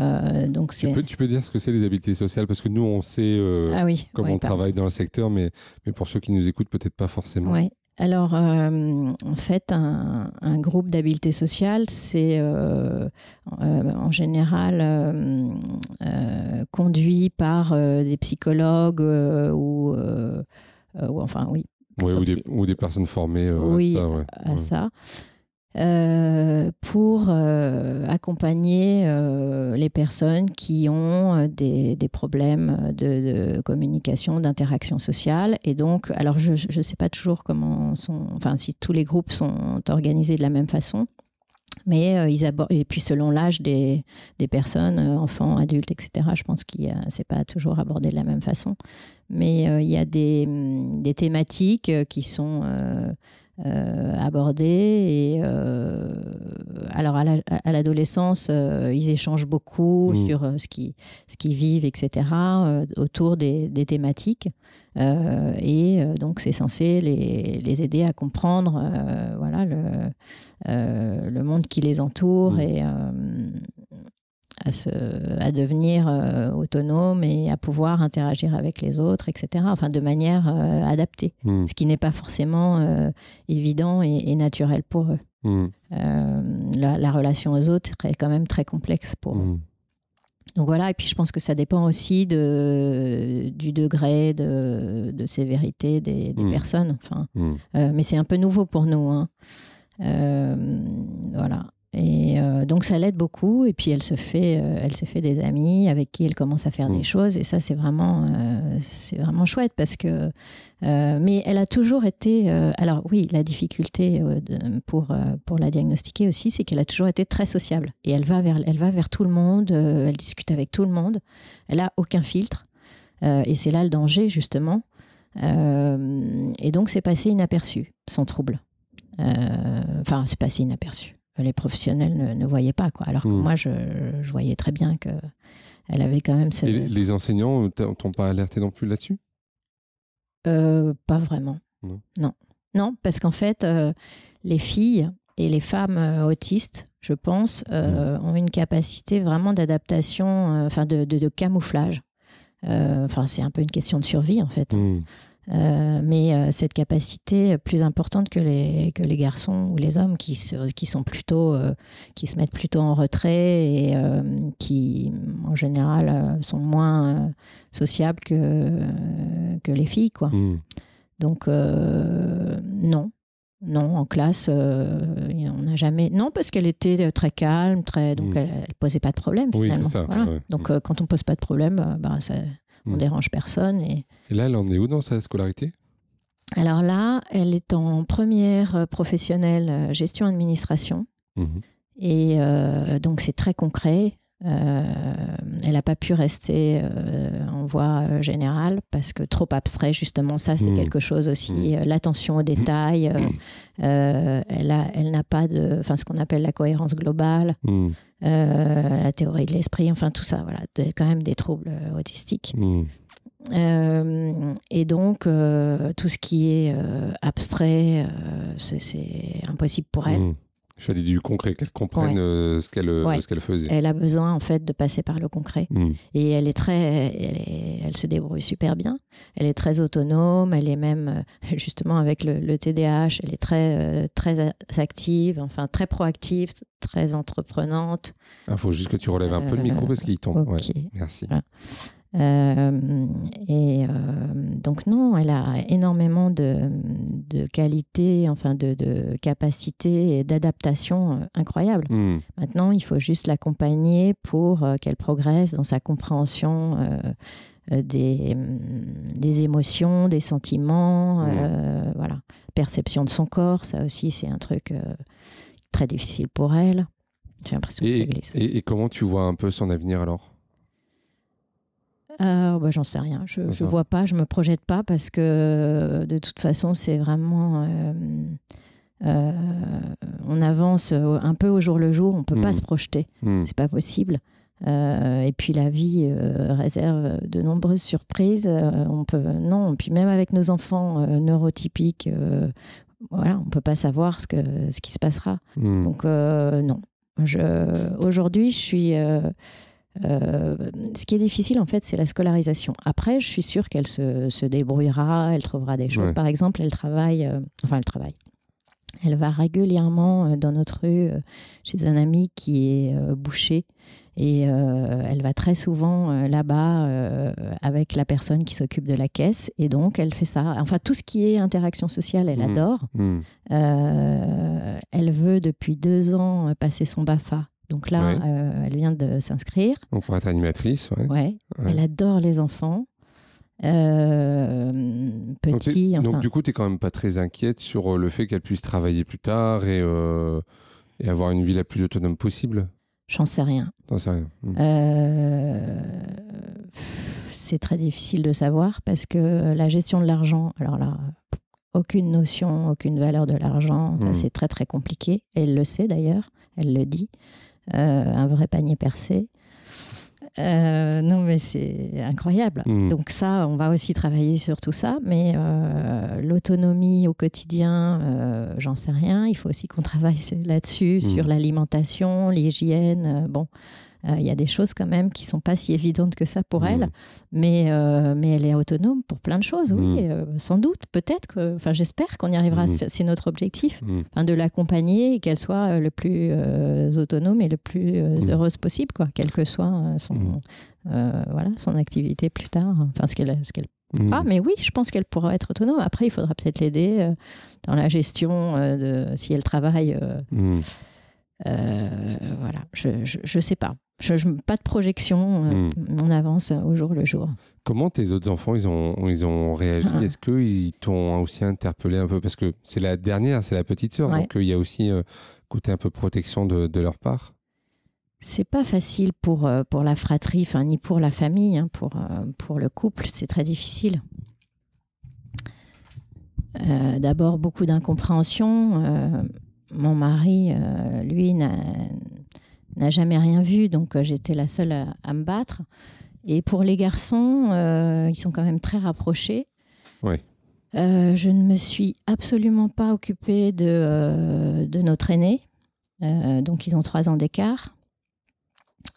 donc tu peux, tu peux dire ce que c'est les habiletés sociales? Parce que nous on sait ah oui, comment on travaille dans le secteur, mais, mais pour ceux qui nous écoutent peut-être pas forcément. Oui, alors, euh, en fait, un, groupe d'habileté sociale, c'est euh, euh, en général conduit par des psychologues ou, enfin, oui. ou, des, personnes formées oui, à ça. Euh, pour euh, accompagner euh, les personnes qui ont des, problèmes de, communication, d'interaction sociale. Et donc, alors je ne sais pas toujours comment sont, enfin si tous les groupes sont organisés de la même façon. Mais ils abordent, et puis selon l'âge des, des, personnes, enfants, adultes, etc., je pense que ce n'est pas toujours abordé de la même façon. Mais il y a des, des thématiques qui sont euh, abordés. Et euh, alors à l'adolescence, euh, ils échangent beaucoup mmh. sur ce qu'ils ce qui vivent, etc., autour des, des thématiques. et donc c'est censé les, les, aider à comprendre voilà, le, le monde qui les entoure mmh. et à, se, à devenir euh, autonome et à pouvoir interagir avec les autres, etc. Enfin, de manière euh, adaptée, hmm. ce qui n'est pas forcément euh, évident et, naturel pour eux. Hmm. La, relation aux autres est quand même très complexe pour eux. Hmm. Donc voilà, et puis je pense que ça dépend aussi de, du degré de, de sévérité des, des personnes. Enfin, mais c'est un peu nouveau pour nous. Hein. voilà. Et euh, donc ça l'aide beaucoup. Et puis elle se fait, euh, elle s'est fait des amis avec qui elle commence à faire des mm. choses. Et ça c'est vraiment, euh, c'est vraiment chouette parce que. mais elle a toujours été. alors oui, la difficulté pour pour la diagnostiquer aussi, c'est qu'elle a toujours été très sociable. Et elle va vers, elle va vers tout le monde. elle discute avec tout le monde. Elle a aucun filtre. et c'est là le danger justement. et donc c'est passé inaperçu, son trouble. Enfin, c'est passé inaperçu les professionnels ne, voyaient pas. Quoi. Alors que hmm. moi, je, voyais très bien qu'elle avait quand même... Ce... les enseignants t'ont pas alerté non plus là-dessus? Euh, Pas vraiment. Non. Non, parce qu'en fait, euh, les filles et les femmes euh, autistes, je pense, hmm. ont une capacité vraiment d'adaptation, enfin de, de, camouflage. Enfin, c'est un peu une question de survie, en fait. Hmm. Euh, mais euh, cette capacité plus importante que les, que les garçons ou les hommes qui, se, qui sont plutôt euh, qui se mettent plutôt en retrait et qui en général sont moins sociables que, que les filles quoi. Hmm. Donc non. Non, en classe, on n'a jamais. Non, parce qu'elle était très calme, très. Donc, hmm. elle, ne posait pas de problème finalement. ça, Donc, quand on pose pas de problème, bah, ça, on hmm. dérange personne. Et... là, elle en est où dans sa scolarité? Alors là, elle est en première professionnelle gestion administration. Mhm. Et donc c'est très concret. Euh, elle n'a pas pu rester euh, en voie euh, générale parce que trop abstrait, justement, ça c'est Mmh. quelque chose aussi. Mmh. L'attention aux détails, euh, elle a- elle n'a pas de, enfin ce qu'on appelle la cohérence globale, la théorie de l'esprit, enfin tout ça, voilà, de- quand même des troubles autistiques. Euh, et donc euh, tout ce qui est euh, abstrait, c'est- impossible pour elle. Il fallait du concret, qu'elle comprenne Ouais. euh, ce qu'elle euh, Ouais. qu'elle faisait. Elle a besoin en fait de passer par le concret. Mm. Et elle est très, elle, est- elle se débrouille super bien. Elle est très autonome. Elle est même, euh, *laughs* justement, avec le, le TDAH, elle est très, très active, enfin très proactive, très entreprenante. Il Ah, faut juste que tu relèves un peu le micro parce qu'il tombe. Ok. Ouais. Merci. Voilà. Euh, et euh, donc non, elle a énormément de, de qualités, enfin de, de capacités et d'adaptation euh, incroyables. Mm. Maintenant, il faut juste l'accompagner pour qu'elle progresse dans sa compréhension euh, des, hum, des émotions, des sentiments, Mmh. euh, voilà. Perception de son corps, ça aussi, c'est un truc très difficile pour elle. J'ai l'impression que ça glisse. et, et comment tu vois un peu son avenir alors? Euh, bah, J'en sais rien. Je ne D'accord. vois pas, je me projette pas parce que euh, de toute façon, c'est vraiment. euh, euh, on avance un peu au jour le jour, on peut pas Mhm. se projeter. Mm. c'est pas possible. Et puis la vie réserve de nombreuses surprises. On peut non. Puis même avec nos enfants neurotypiques, voilà, on peut pas savoir ce que ce qui se passera. Mm. Donc non. Je aujourd'hui, je suis. Euh, ce qui est difficile en fait, c'est la scolarisation. Après, je suis sûre qu'elle se, se débrouillera, elle trouvera des choses. Ouais. Par exemple, elle travaille, euh, enfin elle travaille. Elle va régulièrement euh, dans notre rue chez un ami qui est boucher et euh, elle va très souvent euh, là-bas euh, avec la personne qui s'occupe de la caisse et donc elle fait ça. Enfin tout ce qui est interaction sociale, elle Mhm. adore. Mm. Euh, elle veut depuis deux ans passer son BAFA. Donc là, Ouais. euh, elle vient de s'inscrire. Donc pour être animatrice, ouais. Ouais. Ouais. Elle adore les enfants. Euh, Donc, petit, donc, enfin, du coup, tu n'es quand même pas très inquiète sur euh, le fait qu'elle puisse travailler plus tard et, euh, et avoir une vie la plus autonome possible? J'en sais rien. T'en sais rien. Mm. Euh, c'est très difficile de savoir parce que la gestion de l'argent, alors là, aucune notion, aucune valeur de l'argent, Mhm. c'est très très compliqué. Elle le sait d'ailleurs, elle le dit. Euh, un vrai panier percé. Euh, non, mais c'est incroyable. Mm. Donc ça, on va aussi travailler sur tout ça, mais euh, l'autonomie au quotidien, euh, j'en sais rien. Il faut aussi qu'on *laughs* travaille là-dessus, sur l'alimentation, l'hygiène. bon, il y a des choses quand même qui sont pas si évidentes que ça pour Mm. elle, mais, euh, mais elle est autonome pour plein de choses, oui, Mm. euh, sans doute, peut-être. Enfin, j'espère qu'on y arrivera. Mm. C'est- notre objectif, de l'accompagner et qu'elle soit euh, le plus euh, autonome et le plus euh, heureuse possible, quoi, quelle que soit euh, son, euh, voilà, son activité plus tard, enfin ce qu'elle Mm. ah, mais oui, je pense qu'elle pourra être autonome. Après, il faudra peut-être l'aider euh, dans la gestion euh, de si elle travaille. euh, euh, voilà, je, je sais pas. Je, je- pas de projection. euh, Mm. On avance au jour le jour. Comment tes autres enfants, ils ont, ils ont réagi? Ah. Est-ce qu'ils t'ont aussi interpellé un peu? Parce que c'est la dernière, c'est la petite sœur, Ouais. donc euh, il y a aussi euh, côté un peu protection de, de leur part. C'est pas facile pour, euh, pour la fratrie, enfin, ni pour la famille, hein, pour, pour le couple, c'est très difficile. Euh, D'abord, beaucoup d'incompréhension. Mon mari, lui, n'a n'a jamais rien vu, donc euh, j'étais la seule à, à me battre. Et pour les garçons, euh, ils sont quand même très rapprochés. Ouais. Euh, je ne me suis absolument pas occupée de, euh, de notre aîné. Donc, ils ont trois ans d'écart.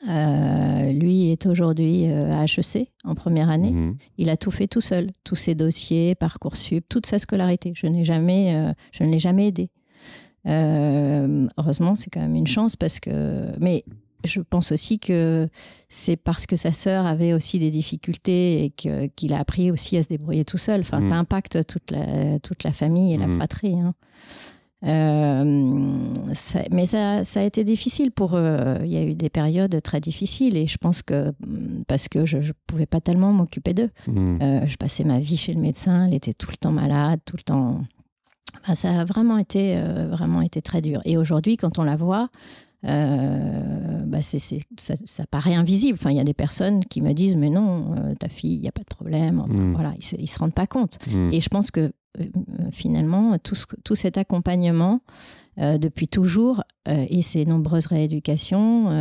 Lui est aujourd'hui à HEC en première année. Mhm. Il a tout fait tout seul, tous ses dossiers, parcoursup, toute sa scolarité. Je n'ai jamais, je ne l'ai jamais aidé. Euh, heureusement, c'est quand même une chance parce que, mais je pense aussi que c'est parce que sa sœur avait aussi des difficultés et qu'il a appris aussi à se débrouiller tout seul. Enfin, Mhm. ça impacte toute la, toute la famille et la Mhm. fratrie. hein. Euh, ça, mais ça, ça, a été difficile pour eux. Il y a eu des périodes très difficiles et je pense que parce que je ne pouvais pas tellement m'occuper d'eux. Hmm. Euh, je passais ma vie chez le médecin, elle était tout le temps malade, tout le temps. Enfin, ça a vraiment été, euh, vraiment été très dur. Et aujourd'hui, quand on la voit, euh, bah c'est, ça, ça, paraît invisible. Enfin, il y a des personnes qui me disent mais non, euh, ta fille, il n'y a pas de problème. Enfin, Mm. Voilà, ils ne se rendent pas compte. Mm. Et je pense que euh, finalement, tout, ce- tout cet accompagnement depuis toujours et ces nombreuses rééducations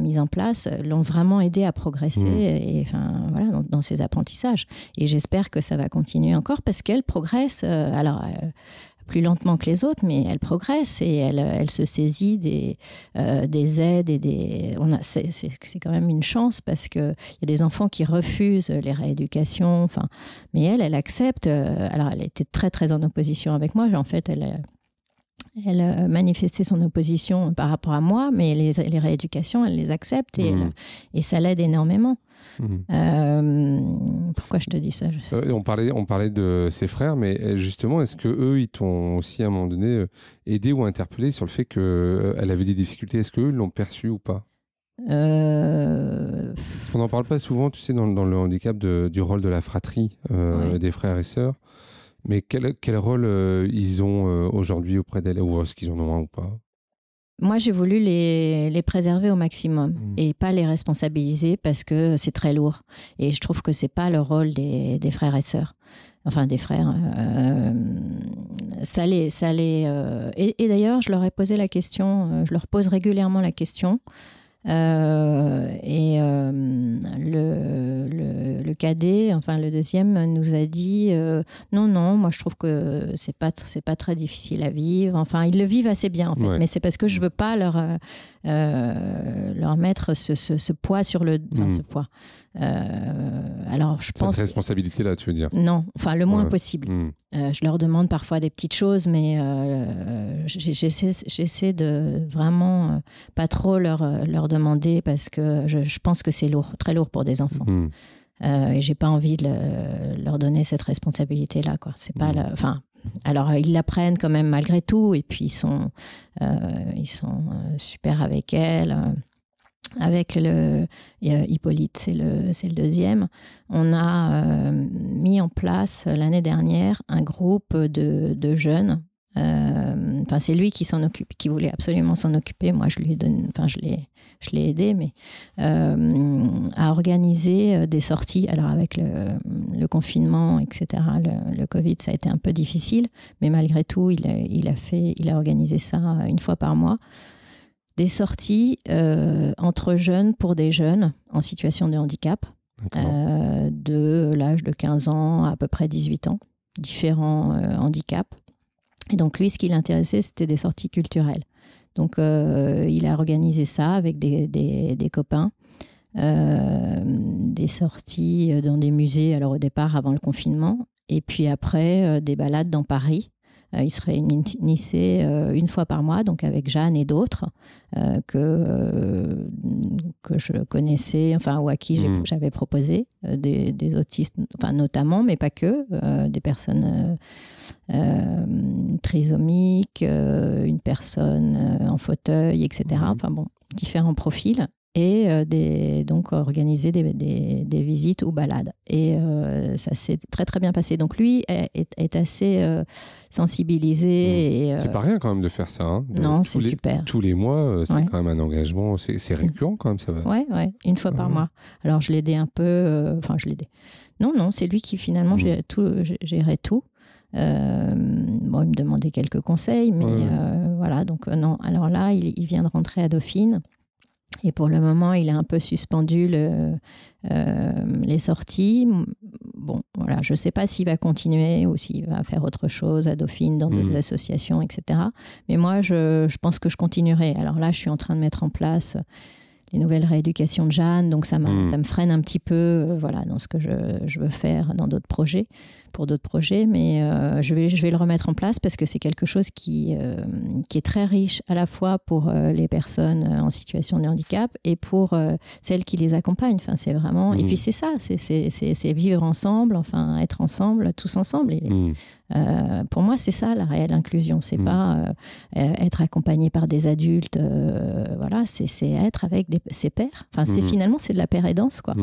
mises en place l'ont vraiment aidé à progresser Mm. et, enfin, voilà, dans, dans ses apprentissages. Et j'espère que ça va continuer encore parce qu'elle progresse. alors, plus lentement que les autres, mais elle progresse et elle, elle se saisit des, euh, des aides et des. On a, c'est, c'est, quand même une chance parce que il y a des enfants qui refusent les rééducations. Enfin, mais elle, elle accepte. euh, alors, elle était très très en opposition avec moi. En fait, elle. Euh, Elle euh, manifestait son opposition par rapport à moi, mais les, les rééducations, elle les accepte et, Mhm. elle- et ça l'aide énormément. Mm. Euh, pourquoi je te dis ça Euh, on, parlait, on parlait de ses frères, mais euh, justement, est-ce que eux, ils t'ont aussi à un moment donné euh, aidé ou interpellé sur le fait qu'elle avait des difficultés? Est-ce qu'eux l'ont perçu ou pas? Euh, qu'on n'en parle pas souvent, tu sais, dans, dans le handicap de- du rôle de la fratrie euh, des frères et sœurs. Mais quel, quel rôle euh, ils ont euh, aujourd'hui auprès d'elle Ou est-ce qu'ils en ont un ou pas? Moi, j'ai voulu les, les préserver au maximum Mm. et pas les responsabiliser parce que c'est très lourd. Et je trouve que c'est pas le rôle des, des frères et sœurs. Enfin, des frères. euh, ça les. Ça les et et d'ailleurs, je leur ai posé la question, je leur pose régulièrement la question. Euh, et euh, le, le, le cadet, enfin le deuxième, nous a dit euh, non, non, moi je trouve que c'est pas c'est pas très difficile à vivre. Enfin, ils le vivent assez bien en fait, Ouais. mais c'est parce que je veux pas leur euh, leur mettre ce, ce, ce poids sur le enfin, ce poids. Euh, alors je Cette pense responsabilité-là, tu veux dire? Non, enfin le moins Ouais. possible. Mm. Euh, je leur demande parfois des petites choses, mais j'essaie j'essaie de vraiment pas trop leur, leur demander parce que je, je pense que c'est lourd, très lourd pour des enfants. Mm. Euh, et j'ai pas envie de le- leur donner cette responsabilité-là. Quoi. C'est pas la- enfin, alors euh, ils l'apprennent quand même malgré tout, et puis ils sont, euh, ils sont euh, super avec elle. avec le Hippolyte, c'est le, c'est le deuxième. On a mis en place l'année dernière un groupe de, de jeunes. Enfin, c'est lui qui s'en occupe, qui voulait absolument s'en occuper. Moi, je lui donne, enfin, je l'ai, je l'ai aidé, mais euh, à organiser euh, des sorties. Alors avec le, le confinement, etc., le, le Covid, ça a été un peu difficile, mais malgré tout, il a, il a fait, il a organisé ça une fois par mois des sorties euh, entre jeunes pour des jeunes en situation de handicap, euh, de l'âge de 15 ans à à peu près 18 ans, différents euh, handicaps. Et donc lui, ce qui l'intéressait, c'était des sorties culturelles. Donc euh, il a organisé ça avec des, des- copains, euh, des sorties dans des musées, alors au départ avant le confinement, et puis après euh, des balades dans Paris. Euh, il se réunissait euh, une fois par mois, donc avec Jeanne et d'autres euh, que, que je connaissais, enfin, ou à qui j'ai- Mm. j'avais proposé, des, des autistes, enfin, notamment, mais pas que, des personnes trisomiques, une personne en fauteuil, etc. Mhm. Enfin bon, différents profils. Et euh, des, donc organiser des, des- des visites ou balades. Et euh, ça s'est très très bien passé. Donc lui est, assez euh, sensibilisé. Euh, C'est pas rien quand même de faire ça. hein. De- non, c'est super. Tous les mois, c'est Ouais. quand même un engagement. C'est c'est récurrent quand même, ça va. Ouais, ouais, une fois par ouais. mois. Alors je l'aidais un peu, enfin je l'aidais. Non, non, c'est lui qui finalement Mm. gérait tout. gé- gérait tout. Euh, bon, il me demandait quelques conseils, mais ouais. euh, voilà. Donc euh, non. Alors là, il, il vient de rentrer à Dauphine. Et pour le moment, il a un peu suspendu le, euh, les sorties. Bon, voilà, je ne sais pas s'il va continuer ou s'il va faire autre chose à Dauphine, dans d'autres Mhm. associations, etc. Mais moi, je, je pense que je continuerai. Alors là, je suis en train de mettre en place les nouvelles rééducations de Jeanne, donc ça, ça me freine un petit peu euh, voilà, dans ce que je, je veux faire dans d'autres projets, pour d'autres projets, mais euh, je, vais, je vais le remettre en place parce que c'est quelque chose qui, euh, qui est très riche à la fois pour euh, les personnes en situation de handicap et pour celles qui les accompagnent. Enfin, c'est vraiment... Et puis c'est ça, c'est- vivre ensemble, enfin être ensemble, tous ensemble. Et, Mm. Euh, pour moi, c'est ça la réelle inclusion. C'est Mm. pas être accompagné par des adultes. voilà, c'est être avec des, ses pairs. Enfin, c'est Mm. finalement c'est de la paire aidance, quoi.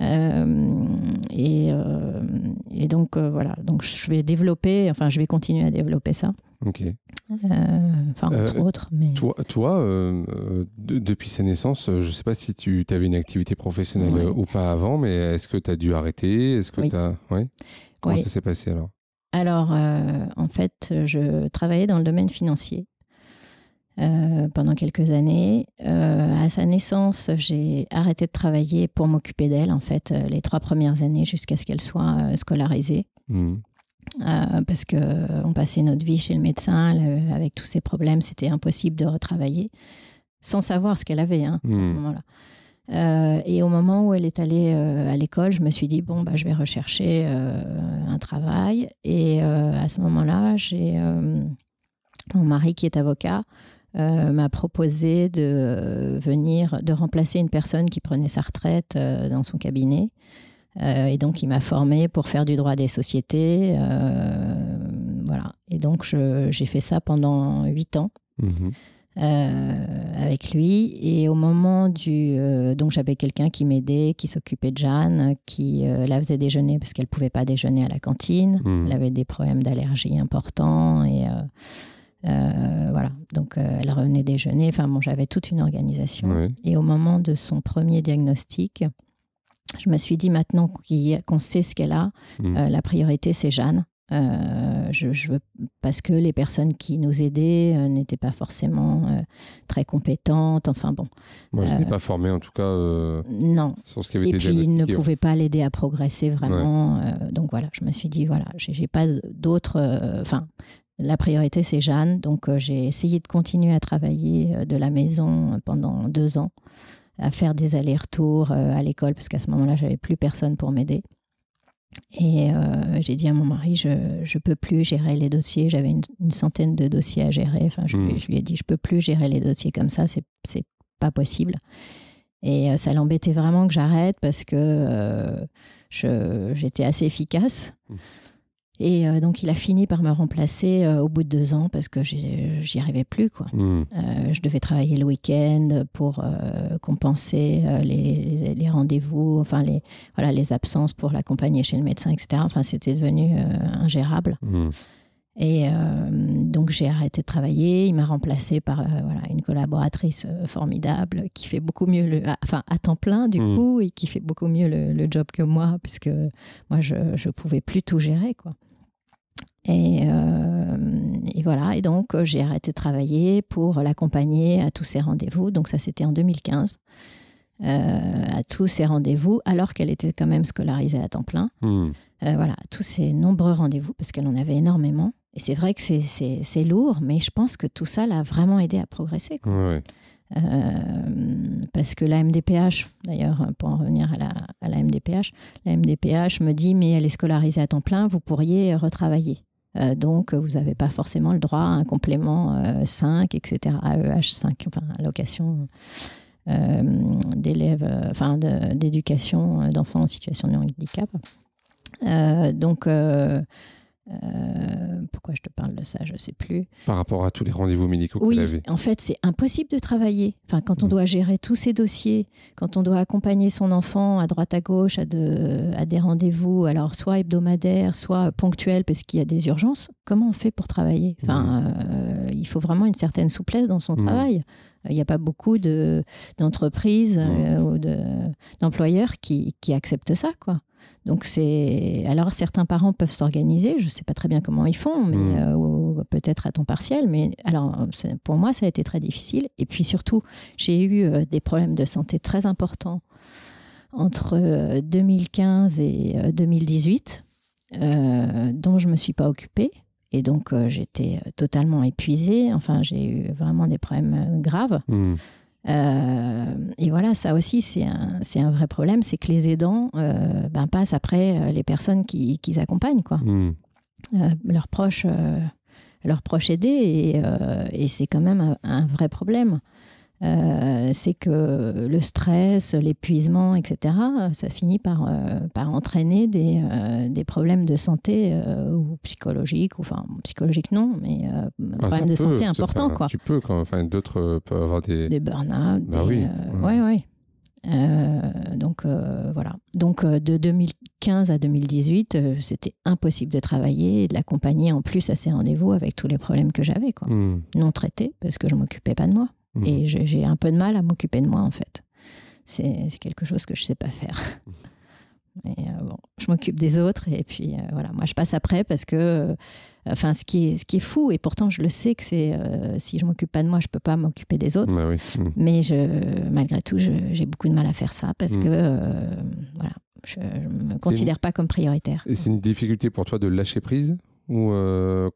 Euh, et, euh, et donc euh, voilà. Donc je vais développer. Enfin, je vais continuer à développer ça. Ok. Enfin, entre autres. Mais Toi, toi de- depuis sa naissance, je ne sais pas si tu avais une activité professionnelle Ouais. ou pas avant, mais est-ce que tu as dû arrêter? Est-ce que Oui. tu as... Ouais? Comment Oui. ça s'est passé alors? Alors, euh, en fait, je travaillais dans le domaine financier euh, pendant quelques années. Euh, à sa naissance, j'ai arrêté de travailler pour m'occuper d'elle, en fait, euh, les trois premières années jusqu'à ce qu'elle soit scolarisée. Euh, parce que euh, on passait notre vie chez le médecin, le- avec tous ces problèmes, c'était impossible de retravailler, sans savoir ce qu'elle avait hein, à ce Hmm. moment-là. Euh, et au moment où elle est allée euh, à l'école, je me suis dit bon bah je vais rechercher un travail. Et à ce moment-là, j'ai mon mari qui est avocat euh, m'a proposé de venir de remplacer une personne qui prenait sa retraite euh, dans son cabinet. Euh, et donc il m'a formé pour faire du droit des sociétés. voilà. Et donc j'ai fait ça pendant huit ans euh, avec lui. Et au moment du. donc, j'avais quelqu'un qui m'aidait, qui s'occupait de Jeanne, qui la faisait déjeuner parce qu'elle ne pouvait pas déjeuner à la cantine. Mhm. Elle avait des problèmes d'allergie importants. Et. Euh, voilà, donc euh, elle revenait déjeuner. Enfin bon, j'avais toute une organisation. Et au moment de son premier diagnostic, je me suis dit maintenant qu'on sait ce qu'elle a, Hmm. euh, la priorité, c'est Jeanne. Je, parce que les personnes qui nous aidaient n'étaient pas forcément très compétentes. Enfin bon, Moi, je n'étais pas formé en tout cas non. sur ce qui avait Et été puis, ils ne pouvaient pas l'aider à progresser vraiment. Donc voilà, je me suis dit, voilà, j'ai pas d'autres. Enfin, la priorité, c'est Jeanne. Donc euh, j'ai essayé de continuer à travailler euh, de la maison pendant deux ans, à faire des allers-retours euh, à l'école, parce qu'à ce moment-là, j'avais plus personne pour m'aider. Et euh, j'ai dit à mon mari, je ne peux plus gérer les dossiers. J'avais une, une centaine de dossiers à gérer. Enfin, je, lui- Mm. je lui ai dit, je peux plus gérer les dossiers comme ça. C'est pas possible. Et euh, ça l'embêtait vraiment que j'arrête parce que euh, j'étais assez efficace. Mm. Et euh, donc, il a fini par me remplacer euh, au bout de deux ans parce que j'y arrivais plus. Quoi. Hmm. Euh, je devais travailler le week-end pour compenser les, les- rendez-vous, enfin les, voilà, les absences pour l'accompagner chez le médecin, etc. Enfin, c'était devenu ingérable. Hmm. Et donc j'ai arrêté de travailler. Il m'a remplacé par voilà, une collaboratrice formidable qui fait beaucoup mieux, le, à- enfin à temps plein du Mm. coup, et qui fait beaucoup mieux le, le job que moi, puisque moi je ne pouvais plus tout gérer. Quoi. Et, euh, et voilà, et donc euh, j'ai arrêté de travailler pour l'accompagner à tous ses rendez-vous. Donc ça c'était en 2015. euh, à tous ses rendez-vous, alors qu'elle était quand même scolarisée à temps plein. Hmm. Euh, voilà, tous ces nombreux rendez-vous, parce qu'elle en avait énormément. Et c'est vrai que c'est- lourd, mais je pense que tout ça l'a vraiment aidé à progresser. quoi. Ouais, ouais. Parce que la MDPH, d'ailleurs, pour en revenir à la, à la MDPH, la MDPH me dit, mais elle est scolarisée à temps plein, vous pourriez retravailler. Euh, donc, vous n'avez pas forcément le droit à un complément euh, 5, etc., AEH 5, enfin, allocation euh, d'élèves, euh, enfin, d'éducation d'enfants en situation de handicap. Donc, euh, pourquoi je te parle de ça, je ne sais plus. Par rapport à tous les rendez-vous médicaux Oui, qu'elle avait. en fait, c'est impossible de travailler. Enfin, quand on Mm. doit gérer tous ces dossiers, quand on doit accompagner son enfant à droite à gauche à, de- à des rendez-vous, alors soit hebdomadaires, soit ponctuels parce qu'il y a des urgences, comment on fait pour travailler? Enfin, euh, il faut vraiment une certaine souplesse dans son Mm. travail. Il n'y a pas beaucoup de- d'entreprises euh, ou de- d'employeurs qui, qui acceptent ça, quoi. Donc c'est alors certains parents peuvent s'organiser, je sais pas très bien comment ils font, mais Mm. euh, ou peut-être à temps partiel. Mais alors pour moi ça a été très difficile. Et puis surtout j'ai eu euh, des problèmes de santé très importants entre euh, 2015 et euh, 2018, euh, dont je me suis pas occupée. Et donc j'étais totalement épuisée. Enfin j'ai eu vraiment des problèmes graves. Hmm. Euh, et voilà, ça aussi, c'est un, un vrai problème, c'est que les aidants euh, ben, passent après euh, les personnes qui, qu'ils accompagnent, quoi. Hmm. Leurs proches, leurs proches aidés, et, euh, et c'est quand même un, un vrai problème. Euh, c'est que le stress, l'épuisement, etc., ça finit par, euh, par entraîner des, euh, des, problèmes de santé ou psychologiques, ou enfin psychologiques non, mais Ah, problèmes de peut, santé importants, quoi. Tu peux quand enfin d'autres peuvent avoir des. Des burn-out. Bah des, oui, ouais. ouais, ouais. Euh, donc euh, voilà. Donc euh, de 2015 à 2018, euh, c'était impossible de travailler et de l'accompagner en plus à ces rendez-vous avec tous les problèmes que j'avais, quoi. Hmm, Non traités parce que je m'occupais pas de moi. Et je- j'ai un peu de mal à m'occuper de moi, en fait. C'est quelque chose que je sais pas faire. *laughs* Mais euh, bon, je m'occupe des autres et puis euh, voilà, moi je passe après parce que, euh, enfin, ce qui est ce qui est fou et pourtant je le sais que c'est si je m'occupe pas de moi, je peux pas m'occuper des autres. Bah oui. *laughs* Mais je, malgré tout, j'ai beaucoup de mal à faire ça parce Mm. que voilà, je, je me considère pas comme prioritaire. Et c'est une difficulté pour toi de lâcher prise ou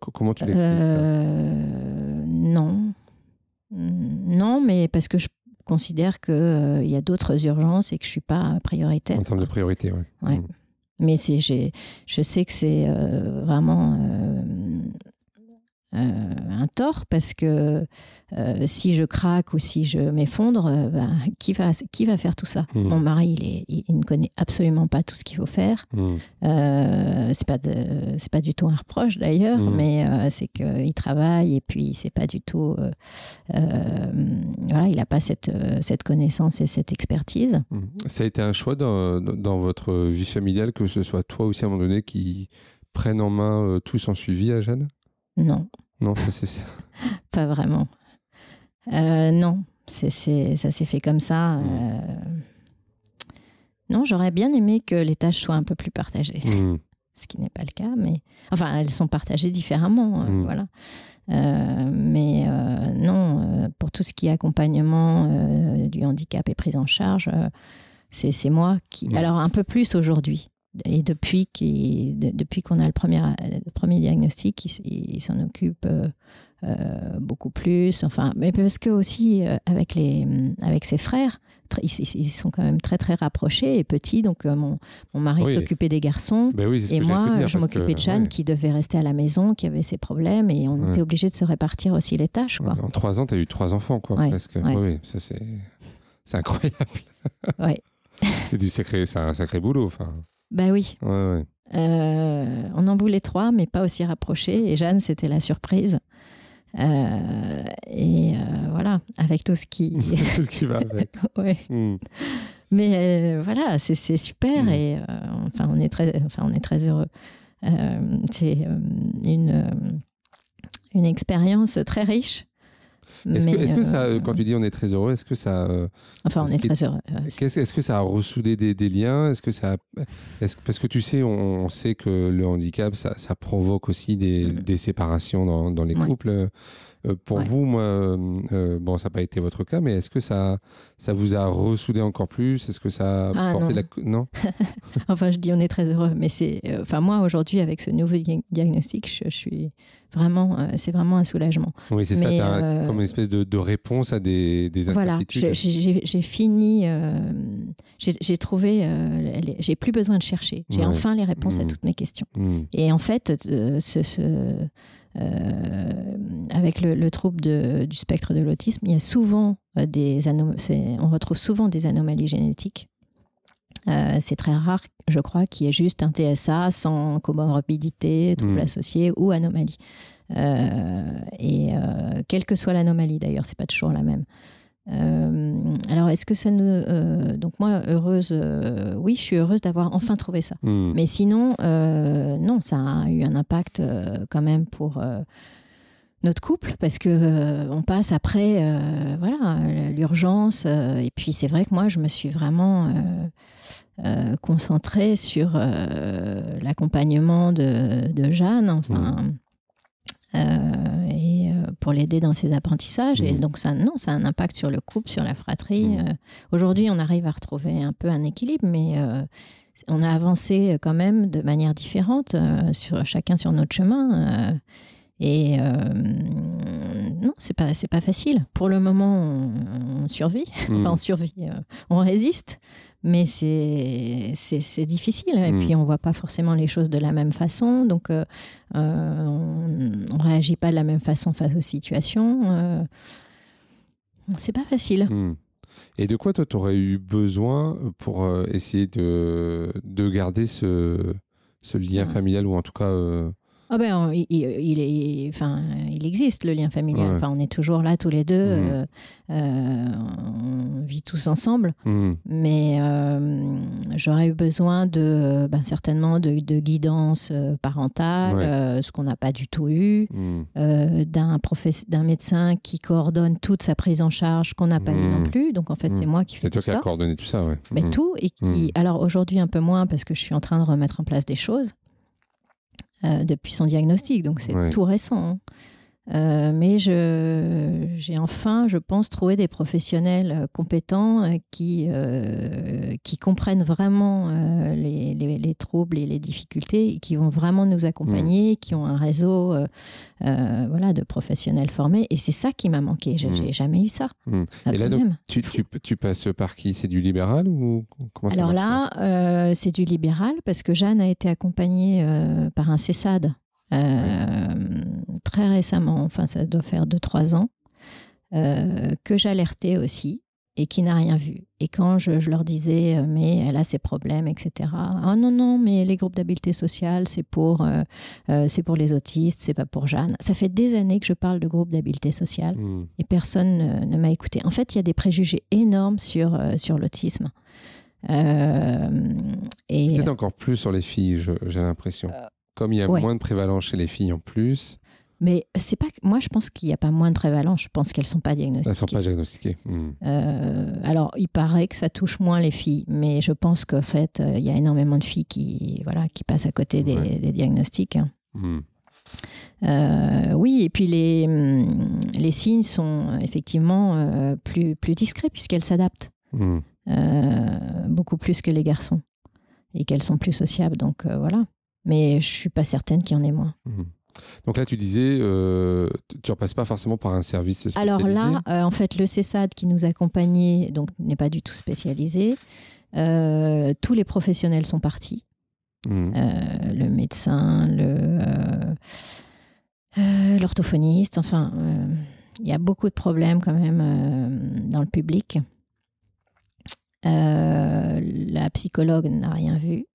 co- comment tu l'expliques ça? Non. Mm, Non, mais parce que je considère qu'il y a d'autres urgences et que je suis pas prioritaire. En termes de priorité, ouais. Ouais. Hmm. Mais je sais que c'est euh, vraiment euh, un tort parce que euh, si je craque ou si je m'effondre, euh, ben, qui, va, qui va faire tout ça? Mm. Mon mari, il, est, il, il ne connaît absolument pas tout ce qu'il faut faire. Euh, c'est pas c'est pas du tout un reproche d'ailleurs, Mm. mais c'est qu'il travaille et puis c'est pas du tout. voilà, il n'a pas cette, cette connaissance et cette expertise. Hmm. Ça a été un choix dans, dans votre vie familiale que ce soit toi aussi à un moment donné qui prenne en main tout son suivi à Jeanne Non, Non, ça c'est ça. *laughs* pas vraiment. Euh, non, c'est, c'est- ça s'est fait comme ça. Mm. euh. Non, j'aurais bien aimé que les tâches soient un peu plus partagées. Hmm. ce qui n'est pas le cas, mais enfin, elles sont partagées différemment, euh, Mm. voilà. Mais non, pour tout ce qui est accompagnement du handicap et prise en charge, c'est moi qui. Mm. Alors un peu plus aujourd'hui. Et depuis de- depuis qu'on a le premier, le premier diagnostic, il, s'en occupe euh, euh, beaucoup plus. Enfin, mais parce que aussi euh, avec les, avec ses frères, ils, sont quand même très très rapprochés et petits. Donc euh, mon, mon mari Oui. s'occupait des garçons. Ben oui, Et moi, dire, je m'occupais de Jeanne ouais. qui devait rester à la maison, qui avait ses problèmes, et on Ouais. était obligé de se répartir aussi les tâches. Quoi. Ouais, En trois ans, tu as eu trois enfants, quoi, ouais, ça c'est c'est incroyable. *laughs* C'est du sacré, c'est un sacré boulot. Enfin, Bah oui, ouais, ouais. Euh, on en voulait trois, mais pas aussi rapprochés. Et Jeanne, c'était la surprise. Euh, et euh, voilà, avec tout ce qui. *laughs* Tout ce qui va avec. *laughs* ouais. Hmm. Mais voilà, c'est super Mm. et enfin on est très, enfin on est très heureux. C'est une une expérience très riche. Est-ce que, ça, euh, quand tu dis on est très heureux, est-ce que ça, euh, enfin on est-ce est très heureux. Que ça a ressoudé des, des liens? Est-ce que ça, que- parce que tu sais, on, on sait que le handicap, ça, ça provoque aussi des, des séparations dans, dans les Ouais. couples. Euh, pour Ouais. vous, moi, euh, euh, bon, ça n'a pas été votre cas, mais est-ce que ça, ça vous a ressoudé encore plus? Est-ce que ça a Ah, porté non. la, non? *laughs* Enfin, je dis on est très heureux, mais c'est, enfin moi aujourd'hui avec ce nouveau dia- diagnostic, je, je suis vraiment, c'est vraiment un soulagement. Oui, c'est ça. Un- comme une espèce de, de réponse à des, des Voilà, incertitudes. j'ai fini, j'ai trouvé, j'ai plus besoin de chercher. J'ai Ouais. enfin les réponses à Mhm. toutes mes questions. Hmm. Et en fait, ce, ce- avec le, le trouble de- du spectre de l'autisme, il y a souvent euh, des on retrouve souvent des anomalies génétiques. Euh, c'est très rare, je crois, qu'il y ait juste un TSA sans comorbidité, trouble Mm. associé ou anomalie. Euh, et euh, quelle que soit l'anomalie, d'ailleurs, c'est pas toujours la même. Euh, alors, est-ce que ça nous. euh, donc, moi, heureuse, euh, oui, je suis heureuse d'avoir enfin trouvé ça. Hmm. Mais sinon, non, ça a eu un impact quand même pour notre couple parce que euh, on passe après, euh, voilà, l'urgence. euh, et puis c'est vrai que moi, je me suis vraiment concentrée sur l'accompagnement de, de Jeanne, enfin. euh, et pour l'aider dans ses apprentissages et Mhm. donc ça non ça a un impact sur le couple sur la fratrie Mhm. Euh, aujourd'hui on arrive à retrouver un peu un équilibre mais euh, on a avancé quand même de manière différente, euh, sur, chacun sur notre chemin. euh, et euh, non, c'est pas, c'est pas facile. Pour le moment, on, on survit. Hmm. *laughs* Enfin, on survit, euh, on résiste. Mais c'est, difficile. Et Mm. puis, on voit pas forcément les choses de la même façon. Donc, euh, euh, on, on réagit pas de la même façon face aux situations. euh, C'est pas facile. Hmm. Et de quoi toi, tu aurais eu besoin pour euh, essayer de, de garder ce, ce lien Ah. familial ou en tout cas. Ah ben, il, il- il est, enfin, il existe le lien familial. Ouais. Enfin, on est toujours là tous les deux. Mhm. euh, euh, on vit tous ensemble. hmm, Mais euh, j'aurais eu besoin de, ben, certainement de, de guidance euh, parentale, Ouais. euh, ce qu'on n'a pas du tout eu, euh, d'un d'un médecin qui coordonne toute sa prise en charge qu'on n'a pas eu non Mhm. plus. Donc en fait, c'est Mhm. moi qui fais C'est toi tout qui as ça. coordonné tout ça, ouais. Mais Hmm. tout et qui, alors aujourd'hui un peu moins parce que je suis en train de remettre en place des choses euh, depuis son diagnostic, donc c'est Ouais. tout récent. hein. Euh, mais j'ai enfin, je pense, trouvé des professionnels euh, compétents euh, qui, euh, qui comprennent vraiment euh, les, les- les troubles et les difficultés et qui vont vraiment nous accompagner, qui ont un réseau voilà, de professionnels formés. Et c'est ça qui m'a manqué. Je Mm. n'ai jamais eu ça. Mm. Ah, Et là, donc, même. Tu, tu, tu passes par qui? C'est du libéral ou comment ça Alors là, c'est du libéral parce que Jeanne a été accompagnée par un CESAD euh, très récemment, enfin ça doit faire 2-3 ans, euh, que j'alertais aussi et qui n'a rien vu. Et quand je, je leur disais, euh, mais elle a ses problèmes, etc. Ah non, non, mais les groupes d'habileté sociale, c'est pour, euh, c'est pour les autistes, c'est pas pour Jeanne. Ça fait des années que je parle de groupes d'habileté sociale Hmm. et personne ne, ne m'a écouté. En fait, il y a des préjugés énormes sur, sur l'autisme. Euh, et Peut-être encore plus sur les filles, j'ai l'impression. Comme il y a ouais. moins de prévalence chez les filles en plus, mais c'est pas moi je pense qu'il n'y a pas moins de prévalence, je pense qu'elles sont pas elles ne diagnostiquées. sont pas diagnostiquées. Hmm. Euh, alors il paraît que ça touche moins les filles, mais je pense qu'en fait euh, il y a énormément de filles qui voilà qui passent à côté des, Ouais. des diagnostics. hein. Hmm. Euh, oui, et puis les, hum, les signes sont effectivement euh, plus, plus discrets puisqu'elles s'adaptent Hmm. beaucoup plus que les garçons et qu'elles sont plus sociables. Donc voilà. Mais je suis pas certaine qu'il y en ait moins. Hmm. Donc là, tu disais, euh, tu ne repasses pas forcément par un service spécialisé. Alors là, euh, en fait, le CESAD qui nous accompagnait donc n'est pas du tout spécialisé. Euh, tous les professionnels sont partis. Euh, le médecin, le l'orthophoniste. Enfin, il y a beaucoup de problèmes quand même dans le public. La psychologue n'a rien vu.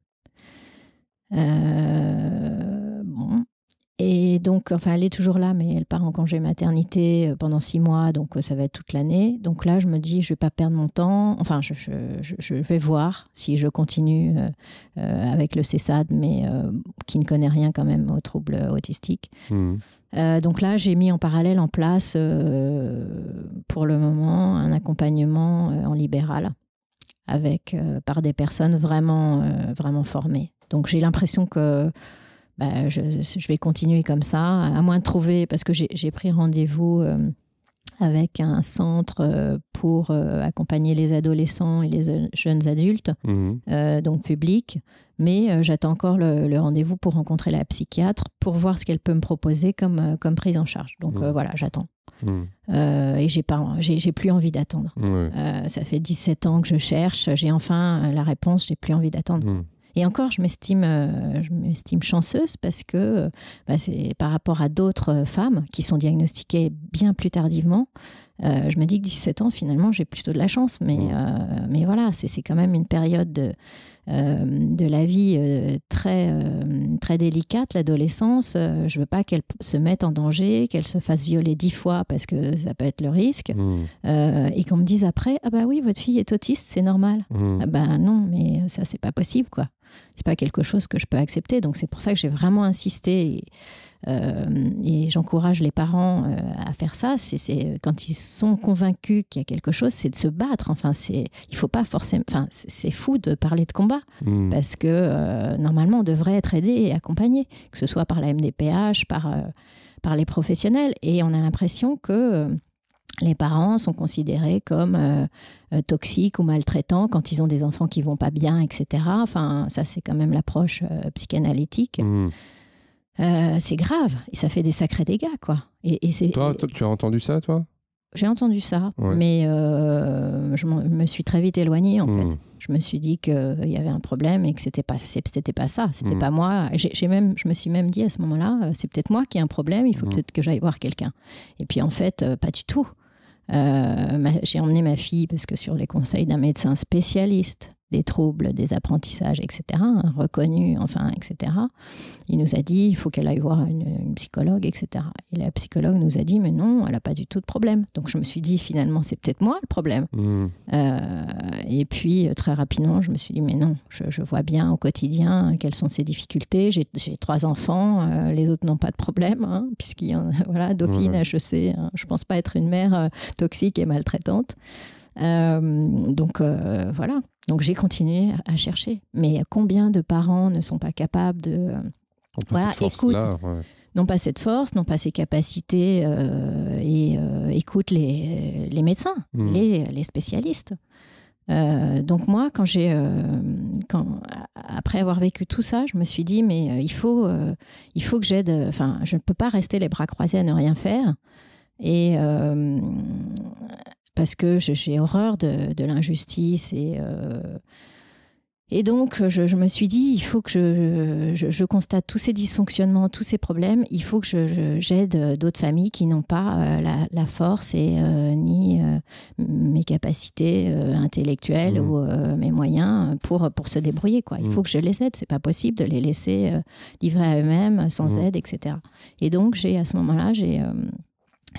Euh, bon. Et donc, enfin, elle est toujours là, mais elle part en congé maternité euh, pendant six mois, donc euh, ça va être toute l'année. Donc là, je me dis, je vais pas perdre mon temps. Enfin, je, je- je- je vais voir si je continue euh, avec le CESAD, mais euh, qui ne connaît rien quand même aux troubles autistiques. Euh, donc là, j'ai mis en parallèle en place, pour le moment, un accompagnement en libéral avec par des personnes vraiment vraiment formées. Donc j'ai l'impression que bah, je, je vais continuer comme ça, à moins de trouver, parce que j'ai pris rendez-vous euh, avec un centre euh, pour euh, accompagner les adolescents et les jeunes adultes, euh, donc public. Mais j'attends encore le, le rendez-vous pour rencontrer la psychiatre pour voir ce qu'elle peut me proposer comme, comme prise en charge. Donc euh, voilà, j'attends. Euh, et j'ai pas, j'ai plus envie d'attendre. Ça fait 17 ans que je cherche, j'ai enfin la réponse, j'ai plus envie d'attendre. Et encore, je m'estime, euh, je m'estime chanceuse parce que euh, bah, c'est par rapport à d'autres euh, femmes qui sont diagnostiquées bien plus tardivement. euh, je me dis que 17 ans, finalement, j'ai plutôt de la chance. Mais, Mm. euh, mais voilà, c'est quand même une période de, euh, de la vie très, très délicate, l'adolescence. Je veux pas qu'elle se mette en danger, qu'elle se fasse violer dix fois parce que ça peut être le risque. Euh, et qu'on me dise après, ah bah oui, votre fille est autiste, c'est normal. Hmm. Ah ben non, mais ça, c'est pas possible, quoi. C'est pas quelque chose que je peux accepter. Donc, c'est pour ça que j'ai vraiment insisté et, euh, et j'encourage les parents euh, à faire ça. C'est, quand ils sont convaincus qu'il y a quelque chose, c'est de se battre. Enfin, c'est, il faut pas forcément. Enfin, c'est, fou de parler de combat Hmm. parce que euh, normalement, on devrait être aidé et accompagné, que ce soit par la MDPH, par, par les professionnels. Et on a l'impression que les parents sont considérés comme euh, euh, toxiques ou maltraitants quand ils ont des enfants qui vont pas bien, etc. Enfin, ça, c'est quand même l'approche euh, psychanalytique. Hmm. Euh, c'est grave et ça fait des sacrés dégâts, quoi. Et, et c'est, Toi, tu as entendu ça, toi? J'ai entendu ça, Ouais. mais je me suis très vite éloignée, en Hmm. fait. Je me suis dit qu'il y avait un problème et que c'était pas, c'était pas ça, c'était Mm. pas moi. J'ai, même, je me suis même dit à ce moment-là, c'est peut-être moi qui ai un problème, il faut peut-être que j'aille voir quelqu'un. Et puis en fait, pas du tout. J'ai emmené ma fille parce que sur les conseils d'un médecin spécialiste des troubles des apprentissages, etc., reconnu, enfin, etc. Il nous a dit, il faut qu'elle aille voir une, psychologue, etc. Et la psychologue nous a dit, mais non, elle n'a pas du tout de problème. Donc je me suis dit, finalement, c'est peut-être moi le problème. Mmh. Euh, et puis, euh, très rapidement, je me suis dit, mais non, je, vois bien au quotidien quelles sont ses difficultés. J'ai trois enfants, euh, les autres n'ont pas de problème, hein, puisqu'il y en a, *laughs* voilà, Dauphine, HEC, hein, je ne pense pas être une mère toxique et maltraitante. donc voilà, donc j'ai continué à chercher. Mais combien de parents ne sont pas capables de... Voilà, écoute, n'ont pas cette force, n'ont pas ces capacités euh, et euh, écoutent les, les médecins, hmm. les, les, spécialistes. Euh, donc moi, quand j'ai, quand, après avoir vécu tout ça, je me suis dit mais il faut, il faut que j'aide. Enfin, je ne peux pas rester les bras croisés à ne rien faire. Et parce que j'ai horreur de, de l'injustice et euh, et donc je, me suis dit il faut que je, je, constate tous ces dysfonctionnements, tous ces problèmes, il faut que j'aide d'autres familles qui n'ont pas euh, la, la, force et euh, ni mes capacités intellectuelles mmh. ou mes moyens pour pour se débrouiller quoi. Il mmh. faut que je les aide, c'est pas possible de les laisser livrer à eux-mêmes sans mmh. aide, etc. Et donc j'ai à ce moment-là j'ai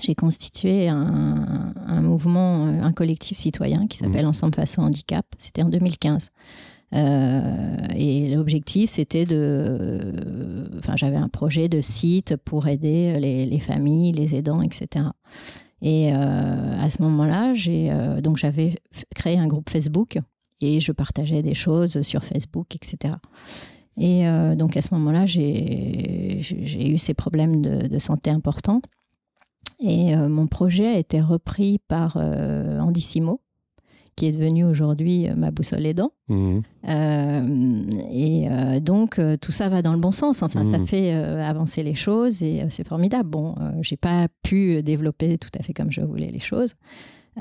j'ai constitué un, un, mouvement, euh, un collectif citoyen qui s'appelle mmh. Ensemble face au handicap. C'était en 2015. Euh, et l'objectif, c'était de. Enfin, j'avais un projet de site pour aider les, les familles, les aidants, etc. Et euh, à ce moment-là, j'ai donc j'avais créé un groupe Facebook et je partageais des choses sur Facebook, etc. Et donc à ce moment-là, j'ai eu ces problèmes de, de santé importants. Et euh, mon projet a été repris par euh, Andissimo, qui est devenu aujourd'hui euh, ma boussole aidant. Mmh. et donc, tout ça va dans le bon sens. Enfin, ça mmh. fait avancer les choses et c'est formidable. Bon, j'ai pas pu développer tout à fait comme je voulais les choses.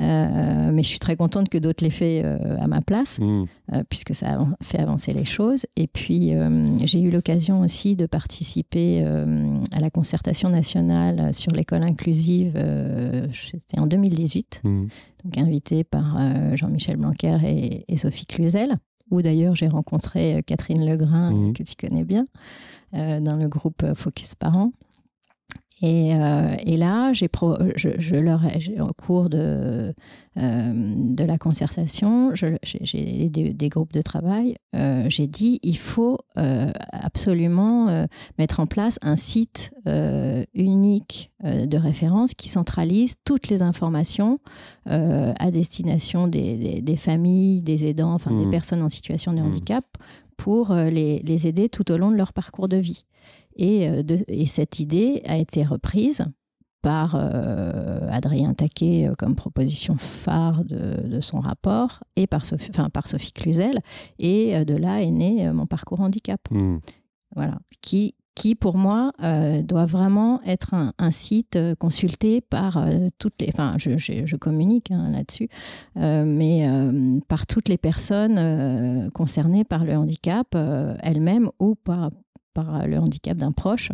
Euh, mais je suis très contente que d'autres l'aient fait euh, à ma place, mmh. euh, puisque ça a fait avancer les choses. Et puis, j'ai eu l'occasion aussi de participer à la concertation nationale sur l'école inclusive. C'était en 2018, mmh. donc invitée par Jean-Michel Blanquer et, Sophie Cluzel où d'ailleurs j'ai rencontré Catherine Legrain, mmh. que tu connais bien, dans le groupe Focus Parents. Et, euh, et, là, j'ai je, je, leur au cours de, euh, de la concertation, j'ai des, des, groupes de travail, euh, j'ai dit il faut absolument mettre en place un site unique de référence qui centralise toutes les informations à destination des, des, familles, des aidants, enfin des mmh. personnes en situation de mmh. handicap pour les, les aider tout au long de leur parcours de vie. Et, euh, et cette idée a été reprise par euh, Adrien Taquet euh, comme proposition phare de, son rapport et par Sophie, enfin, par Sophie Cluzel. Et de là est né mon parcours handicap. Hmm. Voilà. Qui, qui, pour moi, doit vraiment être un, site consulté par toutes les. Enfin, je, je, communique hein, là-dessus, mais par toutes les personnes concernées par le handicap elles-mêmes ou par, par le handicap d'un proche.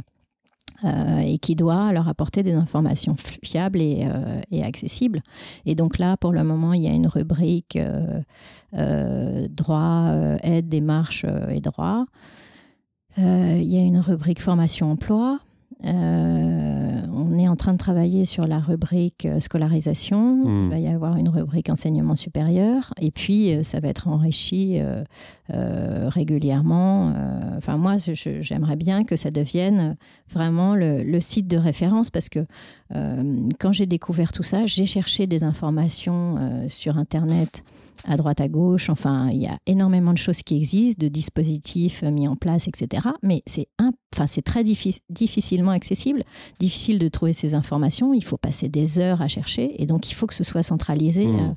Euh, et qui doit leur apporter des informations fiables et, euh, et, accessibles. Et donc là, pour le moment, il y a une rubrique euh, droit, aide, démarche et droit. il y a une rubrique formation-emploi. Euh, on est en train de travailler sur la rubrique euh, scolarisation. Il hmm. va y avoir une rubrique enseignement supérieur. Et puis, euh, ça va être enrichi régulièrement. Enfin, moi, j'aimerais bien que ça devienne vraiment le, site de référence parce que quand j'ai découvert tout ça, j'ai cherché des informations sur Internet à droite à gauche. Enfin, il y a énormément de choses qui existent, de dispositifs mis en place, etc. Mais c'est enfin, c'est très difficilement accessible, difficile de trouver ces informations. Il faut passer des heures à chercher, et donc il faut que ce soit centralisé. Mmh. Euh,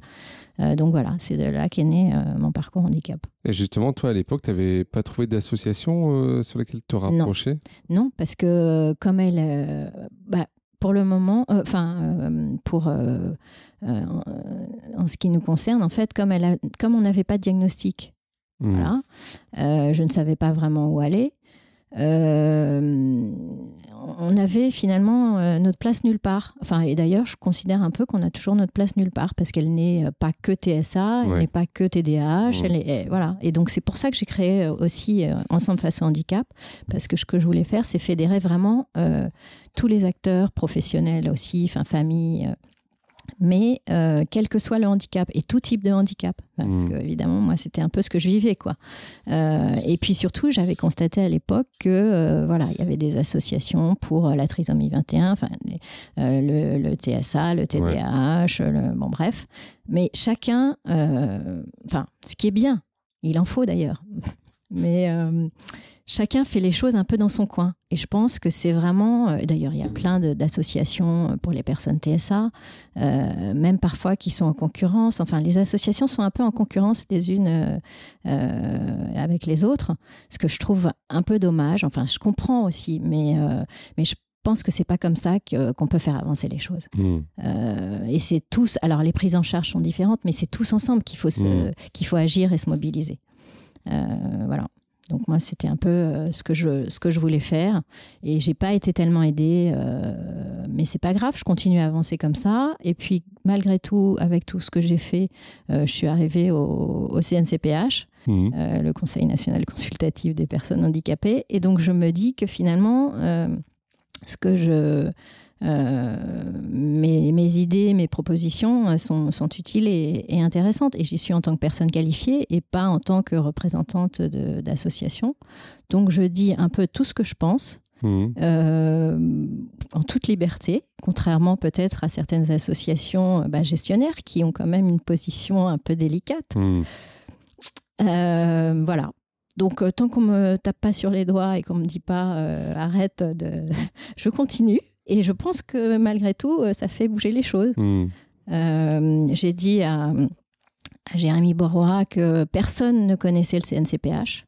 euh, donc voilà, c'est de là qu'est né euh, mon parcours handicap. Et justement, toi, à l'époque, tu n'avais pas trouvé d'association sur laquelle te rapprocher? Non. non. parce que comme elle, bah, pour le moment, enfin, pour en ce qui nous concerne, en fait, comme, elle comme on n'avait pas de diagnostic, mmh. voilà, je ne savais pas vraiment où aller. Euh, on avait finalement euh, notre place nulle part. Enfin, et d'ailleurs, je considère un peu qu'on a toujours notre place nulle part parce qu'elle n'est pas que TSA, elle n'est pas que TDAH, elle est, voilà. Et donc c'est pour ça que j'ai créé aussi Ensemble face au handicap parce que ce que je voulais faire, c'est fédérer vraiment tous les acteurs professionnels aussi, enfin famille mais euh, quel que soit le handicap et tout type de handicap, parce mmh. que évidemment moi c'était un peu ce que je vivais quoi. Euh, et puis surtout j'avais constaté à l'époque que euh, voilà il y avait des associations pour la trisomie 21, enfin le, le, TSA, le TDAH, le, bon bref, mais chacun, enfin ce qui est bien, il en faut d'ailleurs, *laughs* mais chacun fait les choses un peu dans son coin. Et je pense que c'est vraiment, euh, d'ailleurs il y a plein d'associations euh, pour les personnes TSA, euh, même parfois qui sont en concurrence. Enfin, les associations sont un peu en concurrence les unes avec les autres, ce que je trouve un peu dommage. Enfin, je comprends aussi, mais, mais je pense que c'est pas comme ça qu'on peut faire avancer les choses. Mmh. et c'est tous, alors les prises en charge sont différentes, mais c'est tous ensemble qu'il faut, mmh. qu'il faut agir et se mobiliser. voilà. Donc moi, c'était un peu euh, ce que je ce que je voulais faire, et j'ai pas été tellement aidée, euh, mais c'est pas grave, je continue à avancer comme ça. Et puis malgré tout, avec tout ce que j'ai fait, euh, je suis arrivée au, CNCPH, mmh. le Conseil national consultatif des personnes handicapées, et donc je me dis que finalement, ce que je euh, mes, mes, idées, mes propositions euh, sont, sont utiles et, intéressantes. Et j'y suis en tant que personne qualifiée et pas en tant que représentante d'association. Donc je dis un peu tout ce que je pense. Mmh. Euh, en toute liberté, contrairement peut-être à certaines associations bah, gestionnaires qui ont quand même une position un peu délicate. Mmh. voilà. Donc tant qu'on me tape pas sur les doigts et qu'on me dit pas arrête de, *laughs* je continue. Et je pense que malgré tout, euh, ça fait bouger les choses. Hmm. Euh, j'ai dit à, Jérémy Borrois que personne ne connaissait le CNCPH,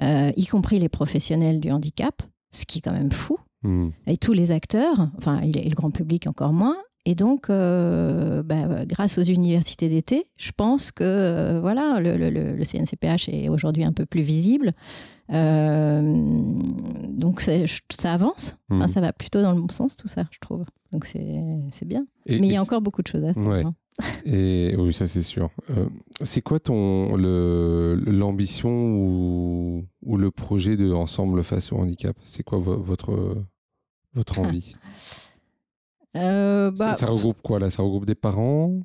euh, y compris les professionnels du handicap, ce qui est quand même fou. Hmm. Et tous les acteurs, enfin, et le grand public encore moins. Et donc, bah, grâce aux universités d'été, je pense que voilà, le, le, CNCPH est aujourd'hui un peu plus visible. Euh, donc ça avance, enfin, hmm. ça va plutôt dans le bon sens tout ça, je trouve. Donc c'est bien. Mais il y a encore beaucoup de choses à faire. Ouais. Hein. *laughs* Et oui, ça c'est sûr. Euh, c'est quoi ton l'ambition ou, ou, le projet de Ensemble face au handicap? C'est quoi votre votre envie? Euh, bah, ça, regroupe quoi là? Ça regroupe des parents?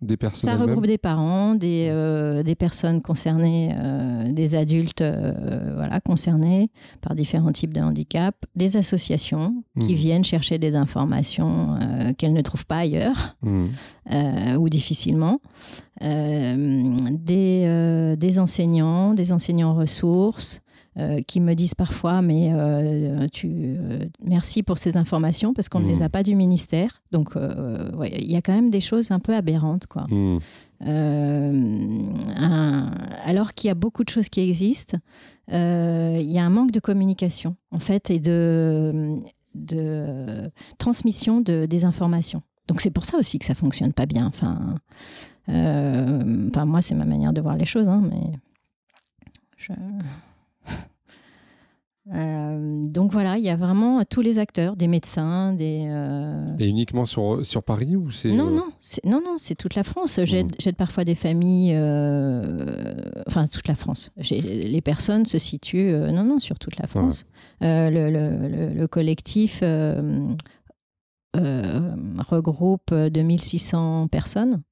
Des personnes Ça regroupe des parents, des, euh, des personnes concernées, euh, des adultes euh, voilà, concernés par différents types de handicap, des associations qui mmh. viennent chercher des informations qu'elles ne trouvent pas ailleurs mmh. ou difficilement, des, des enseignants, des enseignants ressources, euh, qui me disent parfois mais euh, tu euh, merci pour ces informations parce qu'on ne les a mmh. pas du ministère donc il y a quand même des choses un peu aberrantes quoi mmh. alors qu'il y a beaucoup de choses qui existent il y a un manque de communication en fait et de de transmission de, des informations donc c'est pour ça aussi que ça fonctionne pas bien enfin enfin moi c'est ma manière de voir les choses hein, mais je euh, donc voilà, il y a vraiment tous les acteurs, des médecins, des. Euh, Et uniquement sur, sur Paris ou c'est Non, euh, non, non, non, c'est toute la France. J'aide mmh. parfois des familles, enfin toute la France. Les personnes se situent, non, non, sur toute la France. Le, le, le, collectif regroupe 2600 personnes.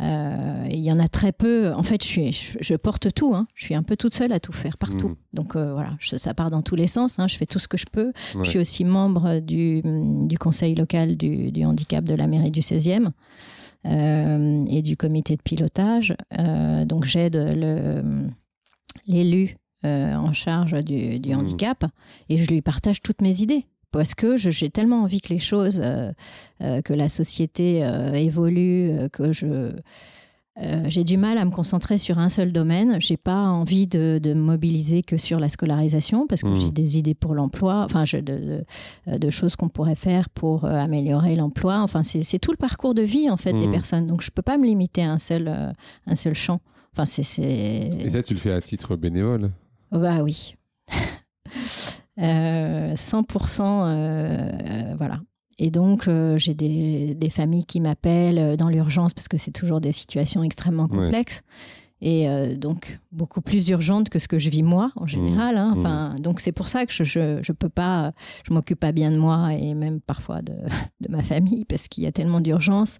Euh, il y en a très peu. En fait, je, suis, je, porte tout. Hein. Je suis un peu toute seule à tout faire partout. Mm. Donc euh, voilà, ça part dans tous les sens. Hein. Je fais tout ce que je peux. Je suis aussi membre du, du conseil local du, du, handicap de la mairie du 16e euh, et du comité de pilotage. donc j'aide l'élu en charge du, du mm. handicap et je lui partage toutes mes idées parce que j'ai tellement envie que les choses, euh, euh, que la société euh, évolue, que je j'ai du mal à me concentrer sur un seul domaine. J'ai pas envie de, de, mobiliser que sur la scolarisation parce que j'ai mmh. des idées pour l'emploi, enfin de, de, choses qu'on pourrait faire pour améliorer l'emploi. Enfin, c'est tout le parcours de vie en fait des mmh. personnes. Donc je peux pas me limiter à un seul un seul champ. Enfin, c'est. Et ça, tu le fais à titre bénévole? Bah oui. *laughs* 100%, voilà. Et donc, j'ai des, des, familles qui m'appellent dans l'urgence parce que c'est toujours des situations extrêmement complexes et euh, donc beaucoup plus urgente que ce que je vis moi en général. Hein. Mmh. Enfin, Donc c'est pour ça que je, je, je peux pas, je m'occupe pas bien de moi et même parfois de, *laughs* de ma famille parce qu'il y a tellement d'urgence.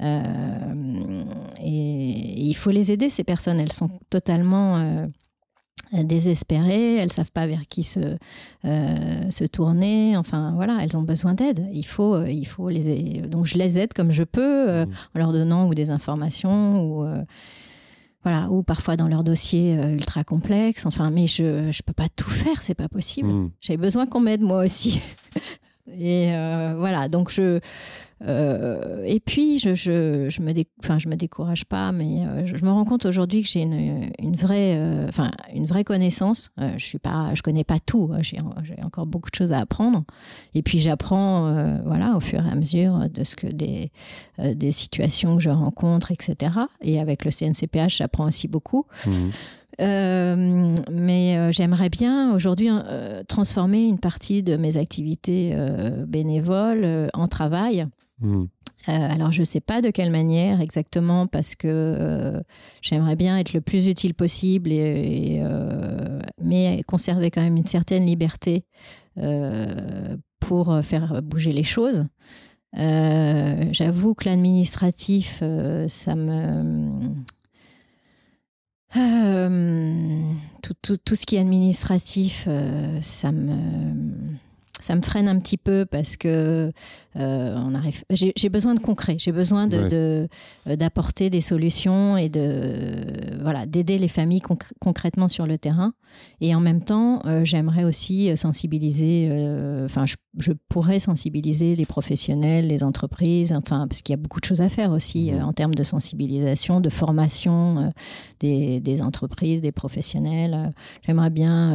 Euh, et, il faut les aider ces personnes. Elles sont totalement euh, désespérées, elles savent pas vers qui se, se tourner. Enfin voilà, elles ont besoin d'aide. Il faut, il faut les aider. Donc je les aide comme je peux mmh. en leur donnant ou des informations ou voilà, ou parfois dans leur dossier euh, ultra complexe. Enfin, mais je ne peux pas tout faire, c'est pas possible. Hmm. J'avais besoin qu'on m'aide moi aussi. *laughs* Et euh, voilà, donc je, euh, et puis, je, je, je me, enfin, je me décourage pas, mais euh, je, me rends compte aujourd'hui que j'ai une, une, vraie, euh, enfin, une vraie connaissance. je suis pas, je connais pas tout. Hein, j'ai, encore beaucoup de choses à apprendre. Et puis, j'apprends, voilà, au fur et à mesure de ce que des, des situations que je rencontre, etc. Et avec le CNCPH, j'apprends aussi beaucoup. Mmh. mais j'aimerais bien aujourd'hui transformer une partie de mes activités bénévoles en travail. Hmm. Euh, alors, je ne sais pas de quelle manière exactement, parce que euh, j'aimerais bien être le plus utile possible, et, euh, mais conserver quand même une certaine liberté pour faire bouger les choses. J'avoue que l'administratif, ça me... Tout, tout, tout, ce qui est administratif, ça me ça me freine un petit peu parce que euh, on arrive. J'ai besoin de concret. J'ai besoin de euh, d'apporter des solutions et de voilà d'aider les familles concrètement sur le terrain. Et en même temps, euh, j'aimerais aussi sensibiliser. Enfin, je, pourrais sensibiliser les professionnels, les entreprises. Enfin, parce qu'il y a beaucoup de choses à faire aussi en termes de sensibilisation, de formation des, des, entreprises, des professionnels. J'aimerais bien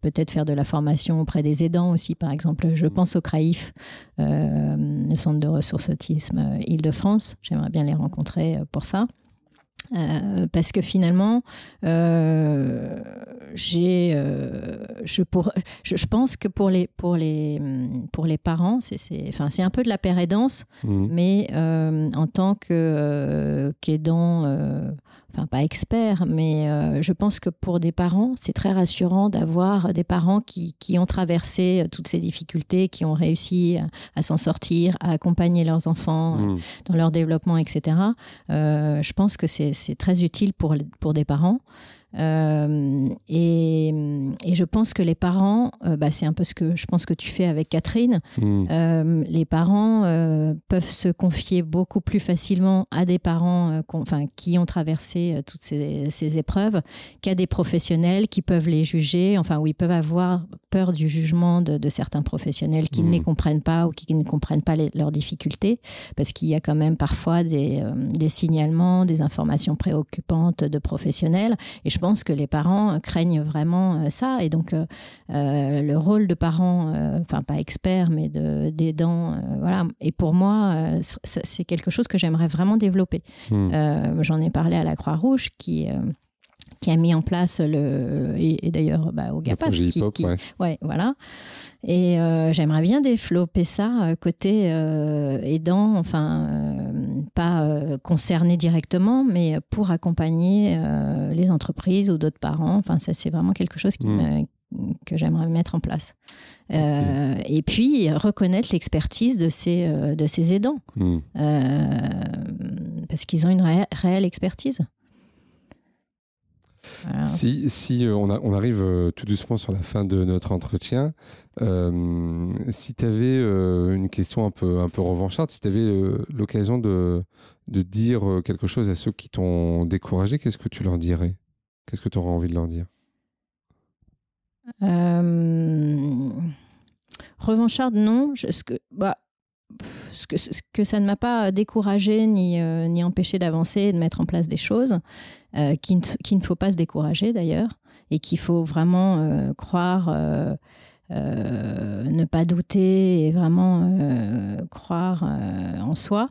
peut-être faire de la formation auprès des aidants par exemple. Je mm. pense au CRAIF, euh, le Centre de ressources autisme euh, Île-de-France. J'aimerais bien les rencontrer euh, pour ça. Parce que finalement, j'ai, je, pour, je, pense que pour les, pour les, pour les parents, c'est, c'est, enfin, c'est un peu de la pérédance, mm. mais en tant que, qu'aidant enfin pas expert, mais euh, je pense que pour des parents, c'est très rassurant d'avoir des parents qui, qui, ont traversé euh, toutes ces difficultés, qui ont réussi à, s'en sortir, à accompagner leurs enfants euh, mmh. dans leur développement, etc. je pense que c'est très utile pour, pour des parents. Euh, et, et, je pense que les parents, euh, bah, c'est un peu ce que je pense que tu fais avec Catherine, hmm. euh, les parents peuvent se confier beaucoup plus facilement à des parents enfin, qui ont traversé toutes ces, ces épreuves qu'à des professionnels qui peuvent les juger, enfin, où ils peuvent avoir peur du jugement de, de certains professionnels qui ne hmm. les comprennent pas ou qui ne comprennent pas leurs difficultés, parce qu'il y a quand même parfois des, des signalements, des informations préoccupantes de professionnels. Et je pense que les parents craignent vraiment euh, ça. Et donc, euh, euh, le rôle de parent, enfin, pas expert, mais d'aidant, voilà. Et pour moi, c'est quelque chose que j'aimerais vraiment développer. Hmm. J'en ai parlé à la Croix-Rouge qui qui a mis en place le et, d'ailleurs bah, au GAPAS qui, ouais. voilà et euh, j'aimerais bien développer ça euh, côté euh, aidant enfin pas concerné directement mais pour accompagner les entreprises ou d'autres parents enfin ça c'est vraiment quelque chose qui hmm. que j'aimerais mettre en place. et puis reconnaître l'expertise de ces, de ces aidants. Hmm. parce qu'ils ont une réelle expertise. Si, si euh, on, on, arrive euh, tout doucement sur la fin de notre entretien, euh, si tu avais une question un peu, un peu revancharde, si tu avais l'occasion de, de dire quelque chose à ceux qui t'ont découragé, qu'est-ce que tu leur dirais? Qu'est-ce que tu auras envie de leur dire? Revancharde, non. Je, ce que, bah, que, que, ça ne m'a pas découragé ni, ni empêché d'avancer et de mettre en place des choses. Euh, qu'il ne, faut pas se décourager d'ailleurs, et qu'il faut vraiment euh, croire, euh, ne pas douter et vraiment croire en soi.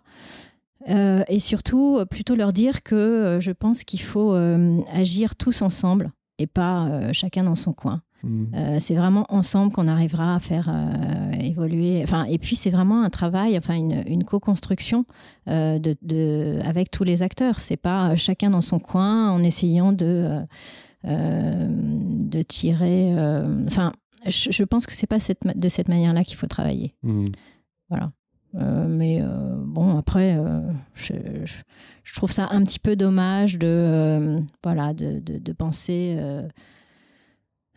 et surtout, plutôt leur dire que je pense qu'il faut agir tous ensemble et pas chacun dans son coin. Mm. c'est vraiment ensemble qu'on arrivera à faire évoluer. Enfin, et puis c'est vraiment un travail, enfin une, une co-construction de, de, avec tous les acteurs. C'est pas chacun dans son coin en essayant de de tirer. Enfin, je, pense que c'est pas cette, de cette manière-là qu'il faut travailler. Mm. Voilà. Euh, mais euh, bon, après, euh, je, je, trouve ça un petit peu dommage de, voilà, de, de, de penser.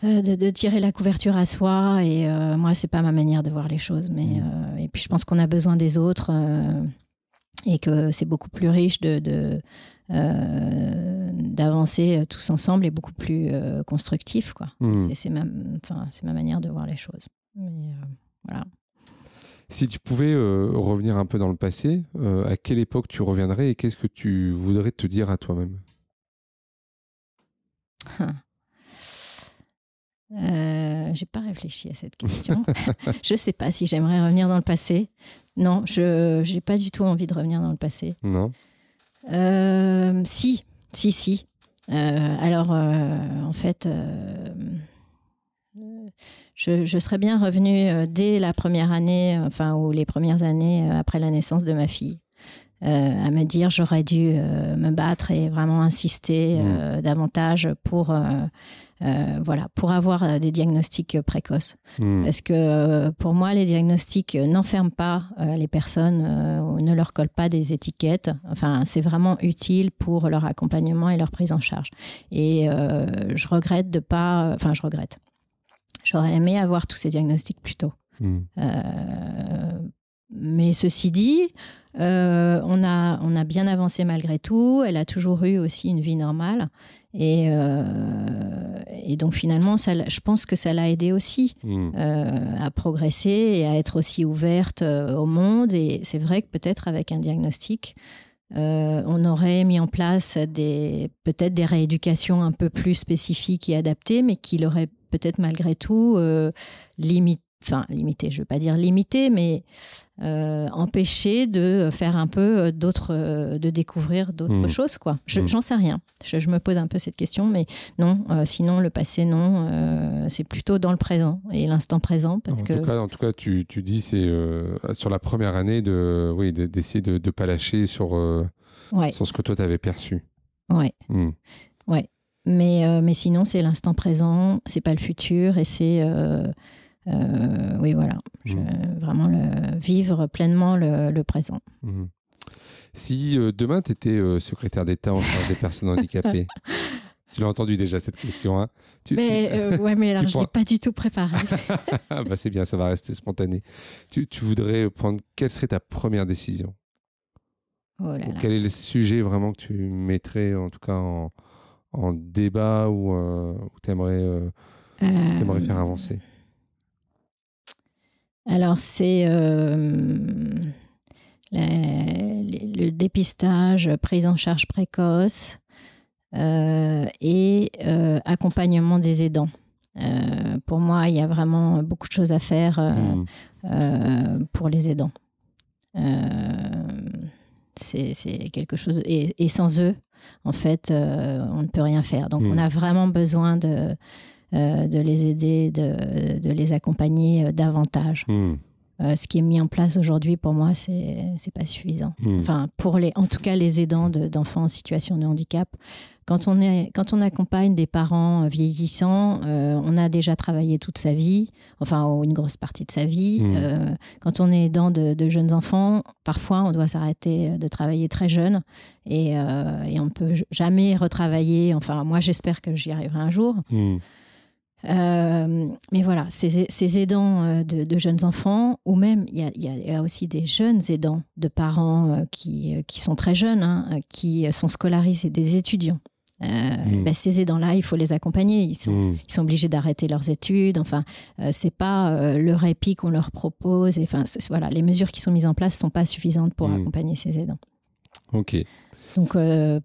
De, de, tirer la couverture à soi et moi c'est pas ma manière de voir les choses mais mm. et puis je pense qu'on a besoin des autres et que c'est beaucoup plus riche de d'avancer tous ensemble et beaucoup plus constructif quoi. Mm. c'est ma enfin c'est ma manière de voir les choses. Mais voilà. Si tu pouvais euh, revenir un peu dans le passé, euh, à quelle époque tu reviendrais et qu'est-ce que tu voudrais te dire à toi-même? Euh, J'ai pas réfléchi à cette question. *laughs* je sais pas si j'aimerais revenir dans le passé. Non, je n'ai pas du tout envie de revenir dans le passé. Non. si, si, si. alors, en fait je, serais bien revenue euh, dès la première année, euh, enfin, ou les premières années euh, après la naissance de ma fille. À me dire j'aurais dû me battre et vraiment insister mmh. davantage pour voilà pour avoir des diagnostics précoces mmh. parce que pour moi les diagnostics n'enferment pas les personnes ne leur collent pas des étiquettes enfin c'est vraiment utile pour leur accompagnement et leur prise en charge et je regrette de pas enfin je regrette J'aurais aimé avoir tous ces diagnostics plus tôt. Euh, mais ceci dit, euh, on, a, on a bien avancé malgré tout. Elle a toujours eu aussi une vie normale. Et, euh, et donc finalement, ça, je pense que ça l'a aidé aussi hmm. à progresser et à être aussi ouverte au monde. Et c'est vrai que peut-être avec un diagnostic, on aurait mis en place des peut-être des rééducations un peu plus spécifiques et adaptées, mais qui l'auraient peut-être malgré tout euh, limité enfin limité, je veux pas dire limité, mais euh, empêcher de faire un peu euh, d'autres, de découvrir d'autres hmm. choses, quoi. Je, hmm. J'en sais rien. Je, me pose un peu cette question, mais non. sinon, le passé, non. c'est plutôt dans le présent et l'instant présent, parce en que. Tout cas, en tout cas, tu, tu dis c'est sur la première année de, oui, d'essayer de ne pas lâcher sur, sur ce que toi tu avais perçu. Ouais. Hmm. Ouais. Mais, euh, mais sinon, c'est l'instant présent, c'est pas le futur et c'est. Euh, euh, oui, voilà. Mmh. vraiment le, vivre pleinement le, présent. Mmh. Si demain, tu étais secrétaire d'État en charge des personnes handicapées, *laughs* tu l'as entendu déjà cette question. Hein mais, ouais, mais alors je ne l'ai pas du tout préparé. *laughs* bah, c'est bien, ça va rester spontané. Tu, tu, voudrais prendre. Quelle serait ta première décision? Oh là là. Quel est le sujet vraiment que tu mettrais, en tout cas, en, en débat ou euh, tu aimerais, euh, euh, faire avancer? Alors, c'est le dépistage, prise en charge précoce et accompagnement des aidants. pour moi, il y a vraiment beaucoup de choses à faire mmh. pour les aidants. c'est quelque chose. et, sans eux, en fait, euh, on ne peut rien faire. Donc, on hmm. a vraiment besoin de, euh, de les aider, de, de les accompagner euh, davantage. Hmm. ce qui est mis en place aujourd'hui, pour moi, c'est n'est pas suffisant. Hmm. Enfin, pour les, en tout cas, les aidants d'enfants en situation de handicap, quand on, est, quand on accompagne des parents vieillissants, euh, on a déjà travaillé toute sa vie, enfin une grosse partie de sa vie. Mmh. Euh, quand on est dans de, jeunes enfants, parfois on doit s'arrêter de travailler très jeune et, euh, et on ne peut jamais retravailler. Enfin, moi j'espère que j'y arriverai un jour. Mmh. Mais voilà, ces, aidants de, jeunes enfants, ou même il y, a, aussi des jeunes aidants de parents qui, qui sont très jeunes, hein, qui sont scolarisés, des étudiants. Euh, bah, ces aidants-là, il faut les accompagner. Ils sont, mm. ils sont obligés d'arrêter leurs études. Enfin, euh, c'est pas euh, le répit qu'on leur propose. Enfin, voilà, les mesures qui sont mises en place sont pas suffisantes pour mm. accompagner ces aidants. Ok. Donc,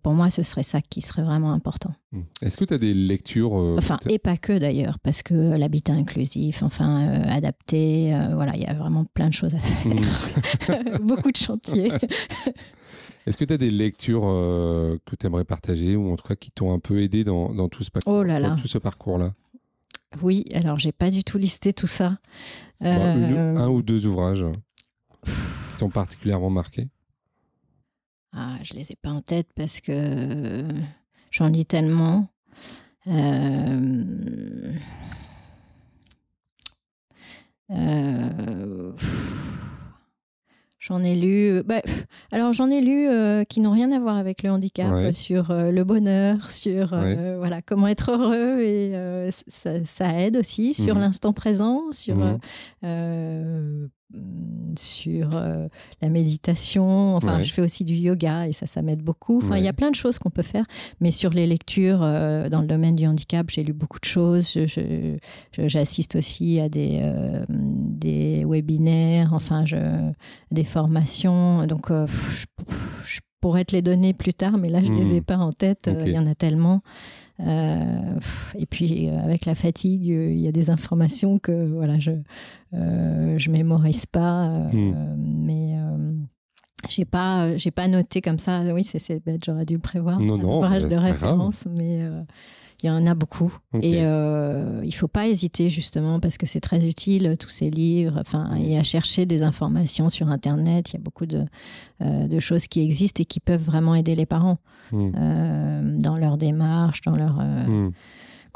pour moi, ce serait ça qui serait vraiment important. Mm. Est-ce que tu as des lectures Enfin, et pas que d'ailleurs, parce que l'habitat inclusif, enfin, adapté, voilà, il y a vraiment plein de choses à faire. *laughs* Beaucoup de chantiers. *laughs* Est-ce que tu as des lectures euh, que tu aimerais partager ou en tout cas qui t'ont un peu aidé dans, tout ce, parcours, oh là là. tout ce parcours-là? Oui, alors j'ai pas du tout listé tout ça. Bon, une- un ou deux ouvrages qui t'ont particulièrement marqué? Ah, je les ai pas en tête parce que euh, j'en lis tellement. Euh, euh, J'en ai lu. bah, alors j'en ai lu euh, qui n'ont rien à voir avec le handicap, Ouais. sur le bonheur, sur voilà comment être heureux et ça, ça aide aussi sur Mhm. l'instant présent, sur Mhm. Euh, sur euh, la méditation. Enfin, Ouais. je fais aussi du yoga et ça, ça m'aide beaucoup. Enfin, il y a plein de choses qu'on peut faire. Mais sur les lectures euh, dans le domaine du handicap, j'ai lu beaucoup de choses. J'assiste aussi à des, euh, des webinaires, enfin, je, des formations. Donc, je, je pourrais te les donner plus tard, mais là, je ne les ai pas en tête. Il y en a tellement. Euh, et puis, euh, avec la fatigue, euh, il y a des informations que voilà, je je mémorise pas. Mhm. mais. j'ai pas, j'ai pas noté comme ça. Oui, c'est bête, j'aurais dû le prévoir. Non, non, bah, de grave. référence, mais euh, il y en a beaucoup. Et euh, il faut pas hésiter justement parce que c'est très utile tous ces livres. Enfin, et à chercher des informations sur Internet. Il y a beaucoup de, euh, de choses qui existent et qui peuvent vraiment aider les parents Hmm. euh, dans leur démarche, dans leur Hmm.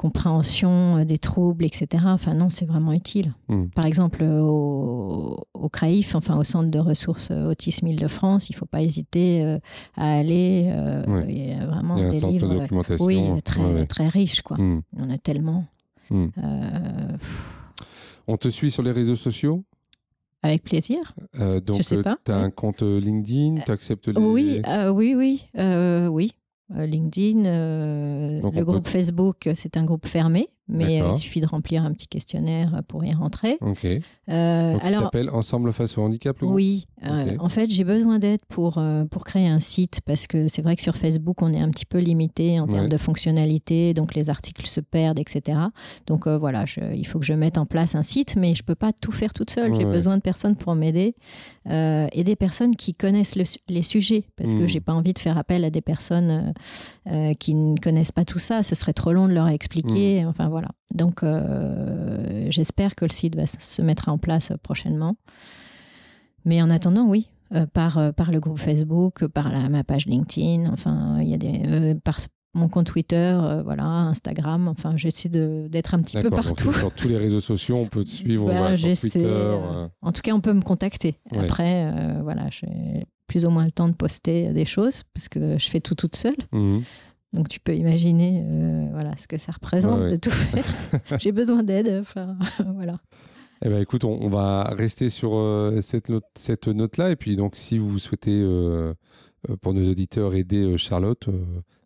Compréhension euh, des troubles, etc. Enfin, non, c'est vraiment utile. Mm. Par exemple, au, au CRAIF, enfin au Centre de ressources euh, Autisme Île-de-France, il ne faut pas hésiter euh, à aller. euh, Ouais. Il y a vraiment Il y a un des livres de documentation. oui, très, Ouais, très riches. Quoi. Hmm. Y en a tellement. Hmm. Euh, On te suit sur les réseaux sociaux? Avec plaisir. Euh, donc, tu as ouais. un compte LinkedIn, tu acceptes les. Oui, euh, oui, oui, euh, oui. Euh, LinkedIn, euh, le peut- groupe Facebook, c'est un groupe fermé, mais euh, il suffit de remplir un petit questionnaire pour y rentrer. Ok. Euh, Donc, il alors, s'appelle Ensemble face au handicap, le Oui, euh, en fait, j'ai besoin d'aide pour, euh, pour créer un site parce que c'est vrai que sur Facebook, on est un petit peu limité en termes de fonctionnalité, donc les articles se perdent, etc. Donc euh, voilà, je- il faut que je mette en place un site, mais je peux pas tout faire toute seule. J'ai besoin de personnes pour m'aider euh, et des personnes qui connaissent le les sujets parce que Mm. j'ai pas envie de faire appel à des personnes euh, euh, qui ne connaissent pas tout ça. Ce serait trop long de leur expliquer. Enfin voilà. Donc euh, j'espère que le site va se mettre en place prochainement. Mais en attendant, oui, euh, par, euh, par le groupe Facebook, par la, ma page LinkedIn, enfin, il y a des, par mon compte Twitter, voilà, Instagram, enfin, j'essaie d'être un petit peu donc partout. Sur tous les réseaux sociaux, on peut te suivre Ben, voilà, sur j'essaie, Twitter. En tout cas, on peut me contacter. Ouais. Après, voilà, j'ai plus ou moins le temps de poster des choses parce que je fais tout toute seule. mhm. Donc, tu peux imaginer, euh, voilà, ce que ça représente Ouais, ouais. de tout faire. *laughs* j'ai besoin d'aide. Enfin, *laughs* voilà. Eh ben, écoute, on, on va rester sur euh, cette, note, cette note-là. Et puis, donc, si vous souhaitez, euh, pour nos auditeurs, aider Charlotte,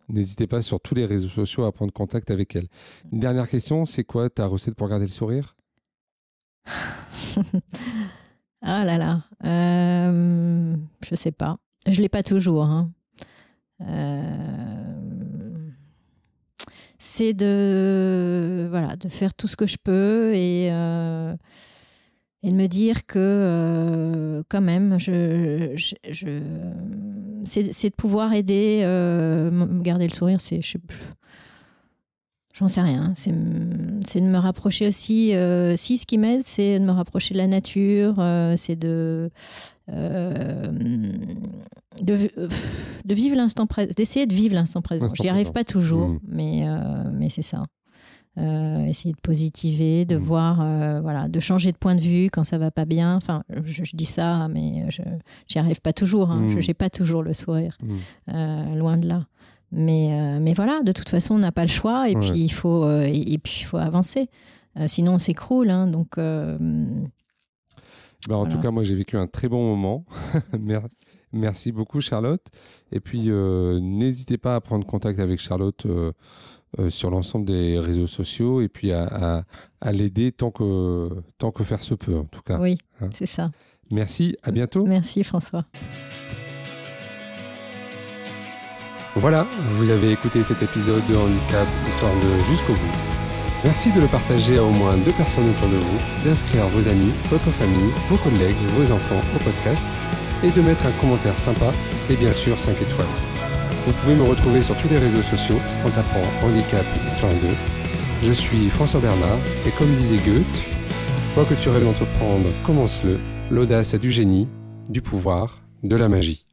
n'hésitez pas sur tous les réseaux sociaux à prendre contact avec elle. Une dernière question, c'est quoi ta recette pour garder le sourire? *laughs* Ah là là, je sais pas. Je l'ai pas toujours. hein. Euh, c'est de voilà de faire tout ce que je peux et euh, et de me dire que euh, quand même je, je, c'est de pouvoir aider euh, me garder le sourire c'est. J'en sais rien. C'est de me rapprocher aussi. si ce qui m'aide, c'est de me rapprocher de la nature, c'est de, euh, de, de vivre l'instant présent, d'essayer de vivre l'instant présent. J'y arrive pas toujours, Mhm. mais, euh, mais c'est ça. Euh, essayer de positiver, de Mhm. voir, euh, voilà, de changer de point de vue quand ça va pas bien. Enfin, je, je dis ça, mais je j'y arrive pas toujours. Hein. Je n'ai pas toujours le sourire, euh, loin de là. Mais, mais voilà, de toute façon, on n'a pas le choix et Ouais. puis il faut, et, et puis il faut avancer. Sinon, on s'écroule. hein. donc, Ben, en Voilà. tout cas, moi, j'ai vécu un très bon moment. *laughs* Merci. Merci beaucoup, Charlotte. Et puis, euh, n'hésitez pas à prendre contact avec Charlotte euh, euh, sur l'ensemble des réseaux sociaux et puis à, à- à l'aider tant que, tant que faire se peut, en tout cas. oui, Hein. c'est ça. Merci, à bientôt. Merci François. Voilà, vous avez écouté cet épisode de Handicap Histoire de jusqu'au bout. Merci de le partager à au moins deux personnes autour de vous, d'inscrire vos amis, votre famille, vos collègues, vos enfants au podcast et de mettre un commentaire sympa et bien sûr 5 étoiles. Vous pouvez me retrouver sur tous les réseaux sociaux en tapant Handicap Histoire 2. Je suis François Bernard et comme disait Goethe, quoi que tu rêves d'entreprendre, commence-le. L'audace a du génie, du pouvoir, de la magie.